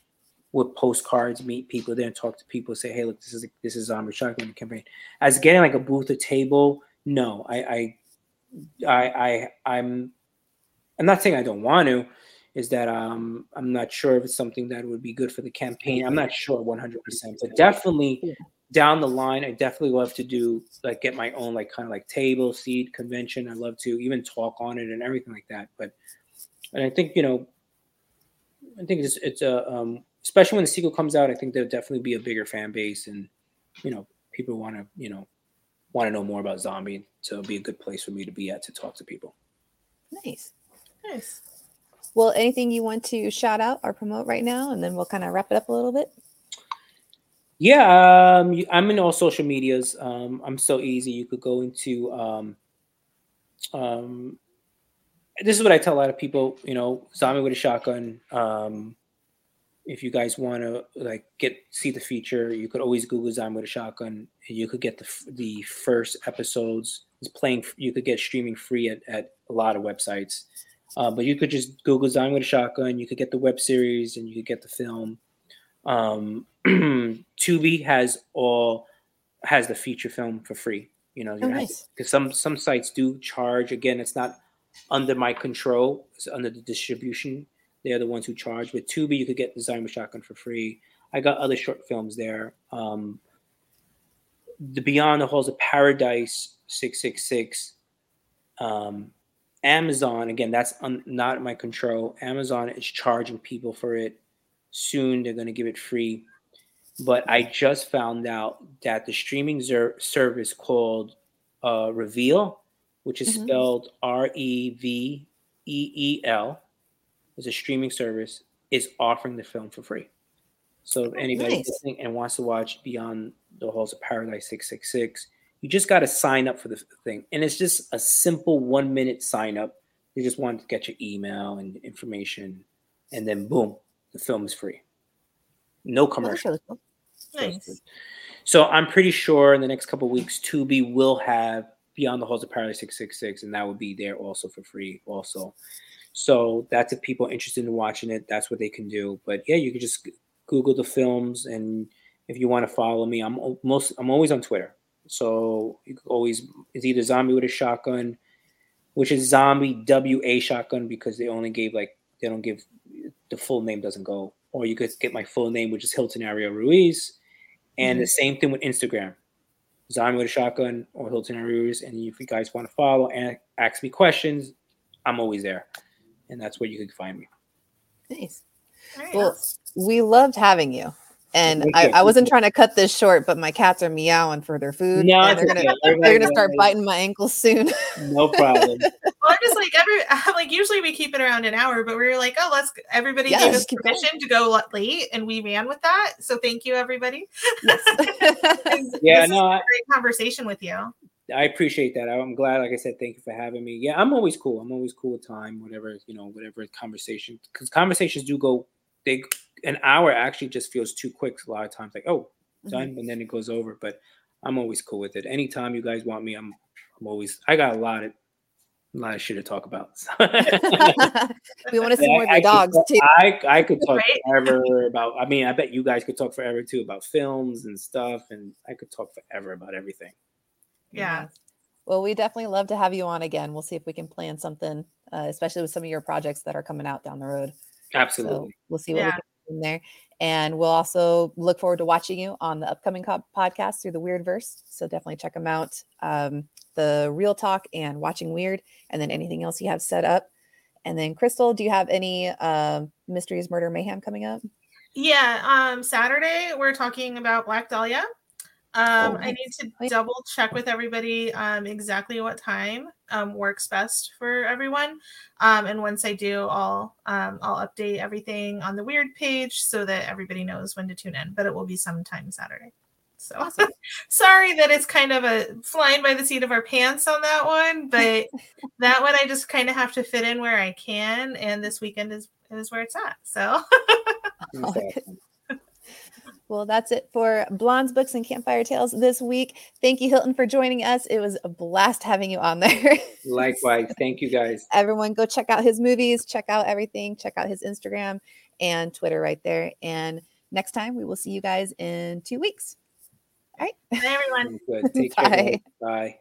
with postcards, meet people there and talk to people, say, hey, look, this is this is Zombie Shotgun campaign. As getting like a booth, a table, no, I I I, I I'm I'm not saying I don't want to, is that um I'm not sure if it's something that would be good for the campaign. I'm not sure 100, percent but definitely down the line, I definitely love to do like get my own like kind of like table seat convention. I love to even talk on it and everything like that. But and I think you know, I think it's it's a um especially when the sequel comes out, I think there'll definitely be a bigger fan base, and you know, people want to you know want to know more about zombie. So it'll be a good place for me to be at to talk to people. Nice. Nice. Well, anything you want to shout out or promote right now, and then we'll kind of wrap it up a little bit. Yeah, um, I'm in all social medias. Um, I'm so easy. You could go into. Um, um, this is what I tell a lot of people. You know, zombie with a shotgun. Um, if you guys want to like get see the feature, you could always Google zombie with a shotgun, and you could get the the first episodes. It's playing. You could get streaming free at, at a lot of websites. Uh, but you could just Google zombie with a shotgun. You could get the web series, and you could get the film. Um, Tubi has all has the feature film for free. You know, Oh, nice. because some some sites do charge. Again, it's not under my control. It's under the distribution. They're the ones who charge. With Tubi, you could get Design with Shotgun for free. I got other short films there. Um, the Beyond the Halls of Paradise, six six six. Um, Amazon again, that's un, not my control. Amazon is charging people for it. Soon they're going to give it free. But I just found out that the streaming ser- service called uh, Reveel, which is Mhm. spelled R E V E E L, is a streaming service, is offering the film for free. So if anybody nice. listening and wants to watch Beyond the Halls of Paradise 666, you just got to sign up for the thing. And it's just a simple one minute sign up. You just want to get your email and information, and then boom, the film is free. No Oh, commercial. really cool. Nice. So I'm pretty sure in the next couple of weeks, Tubi will have Beyond the Halls of Paradise 666, and that will be there also for free, also. So that's if people are interested in watching it, that's what they can do. But yeah, you can just Google the films, and if you want to follow me, I'm most I'm always on Twitter. So you can always it's either Zombie with a Shotgun, which is Zombie W A Shotgun because they only gave like they don't give the full name doesn't go, or you could get my full name, which is Hilton Ariel Ruiz. And the mm-hmm. same thing with Instagram. Zombie with a shotgun or Hilton Ruiz. And if you guys want to follow and ask me questions, I'm always there. And that's where you can find me. Nice. All right. Well, we loved having you. And I. I wasn't trying to cut this short, but my cats are meowing for their food. No, and they're gonna okay. they're Everybody gonna start biting my ankles soon. No problem. well, I'm just like every like usually we keep it around an hour, but we were like, oh, let's everybody Yeah, gave let's us keep going. permission to go late, and we ran with that. So thank you, everybody. Yes. Yeah, This is no, a I, great conversation with you. I appreciate that. I'm glad. Like I said, thank you for having me. Yeah, I'm always cool. I'm always cool with time, whatever you know, whatever conversation. Because conversations do go. They an hour actually just feels too quick a lot of times. Like oh, done, and then it goes over. But I'm always cool with it. Anytime you guys want me, I'm. I'm always. I got a lot of. A lot of shit to talk about. we want to see more of I- I your dogs talk- too. I I could talk Right? forever about. I mean, I bet you guys could talk forever too about films and stuff, and I could talk forever about everything. Yeah. Yes. Well, we definitely love to have you on again. We'll see if we can plan something, uh, especially with some of your projects that are coming out down the road. So Absolutely. we'll see what Yeah. we can do in there. And we'll also look forward to watching you on the upcoming co- podcast through the Wyrdverse. So definitely check them out. Um, the Real Talk and Watching Wyrd, and then anything else you have set up. And then, Krystal, do you have any um mysteries, murder, mayhem coming up? Yeah. Um, Saturday we're talking about Black Dahlia. Um, I need to double check with everybody um, exactly what time um, works best for everyone. Um, and once I do, I'll um, I'll update everything on the Wyrd page so that everybody knows when to tune in. But it will be sometime Saturday. So Awesome. sorry that it's kind of a flying by the seat of our pants on that one, but that one I just kind of have to fit in where I can, and this weekend is is where it's at. So Oh. Well, that's it for Blondes Books and Campfire Tales this week. Thank you, Hilton, for joining us. It was a blast having you on there. Likewise. Thank you guys. Everyone, go check out his movies, check out everything, check out his Instagram and Twitter right there. And next time, we will see you guys in two weeks. All right. Bye everyone. Good. Take care. Bye. Bye.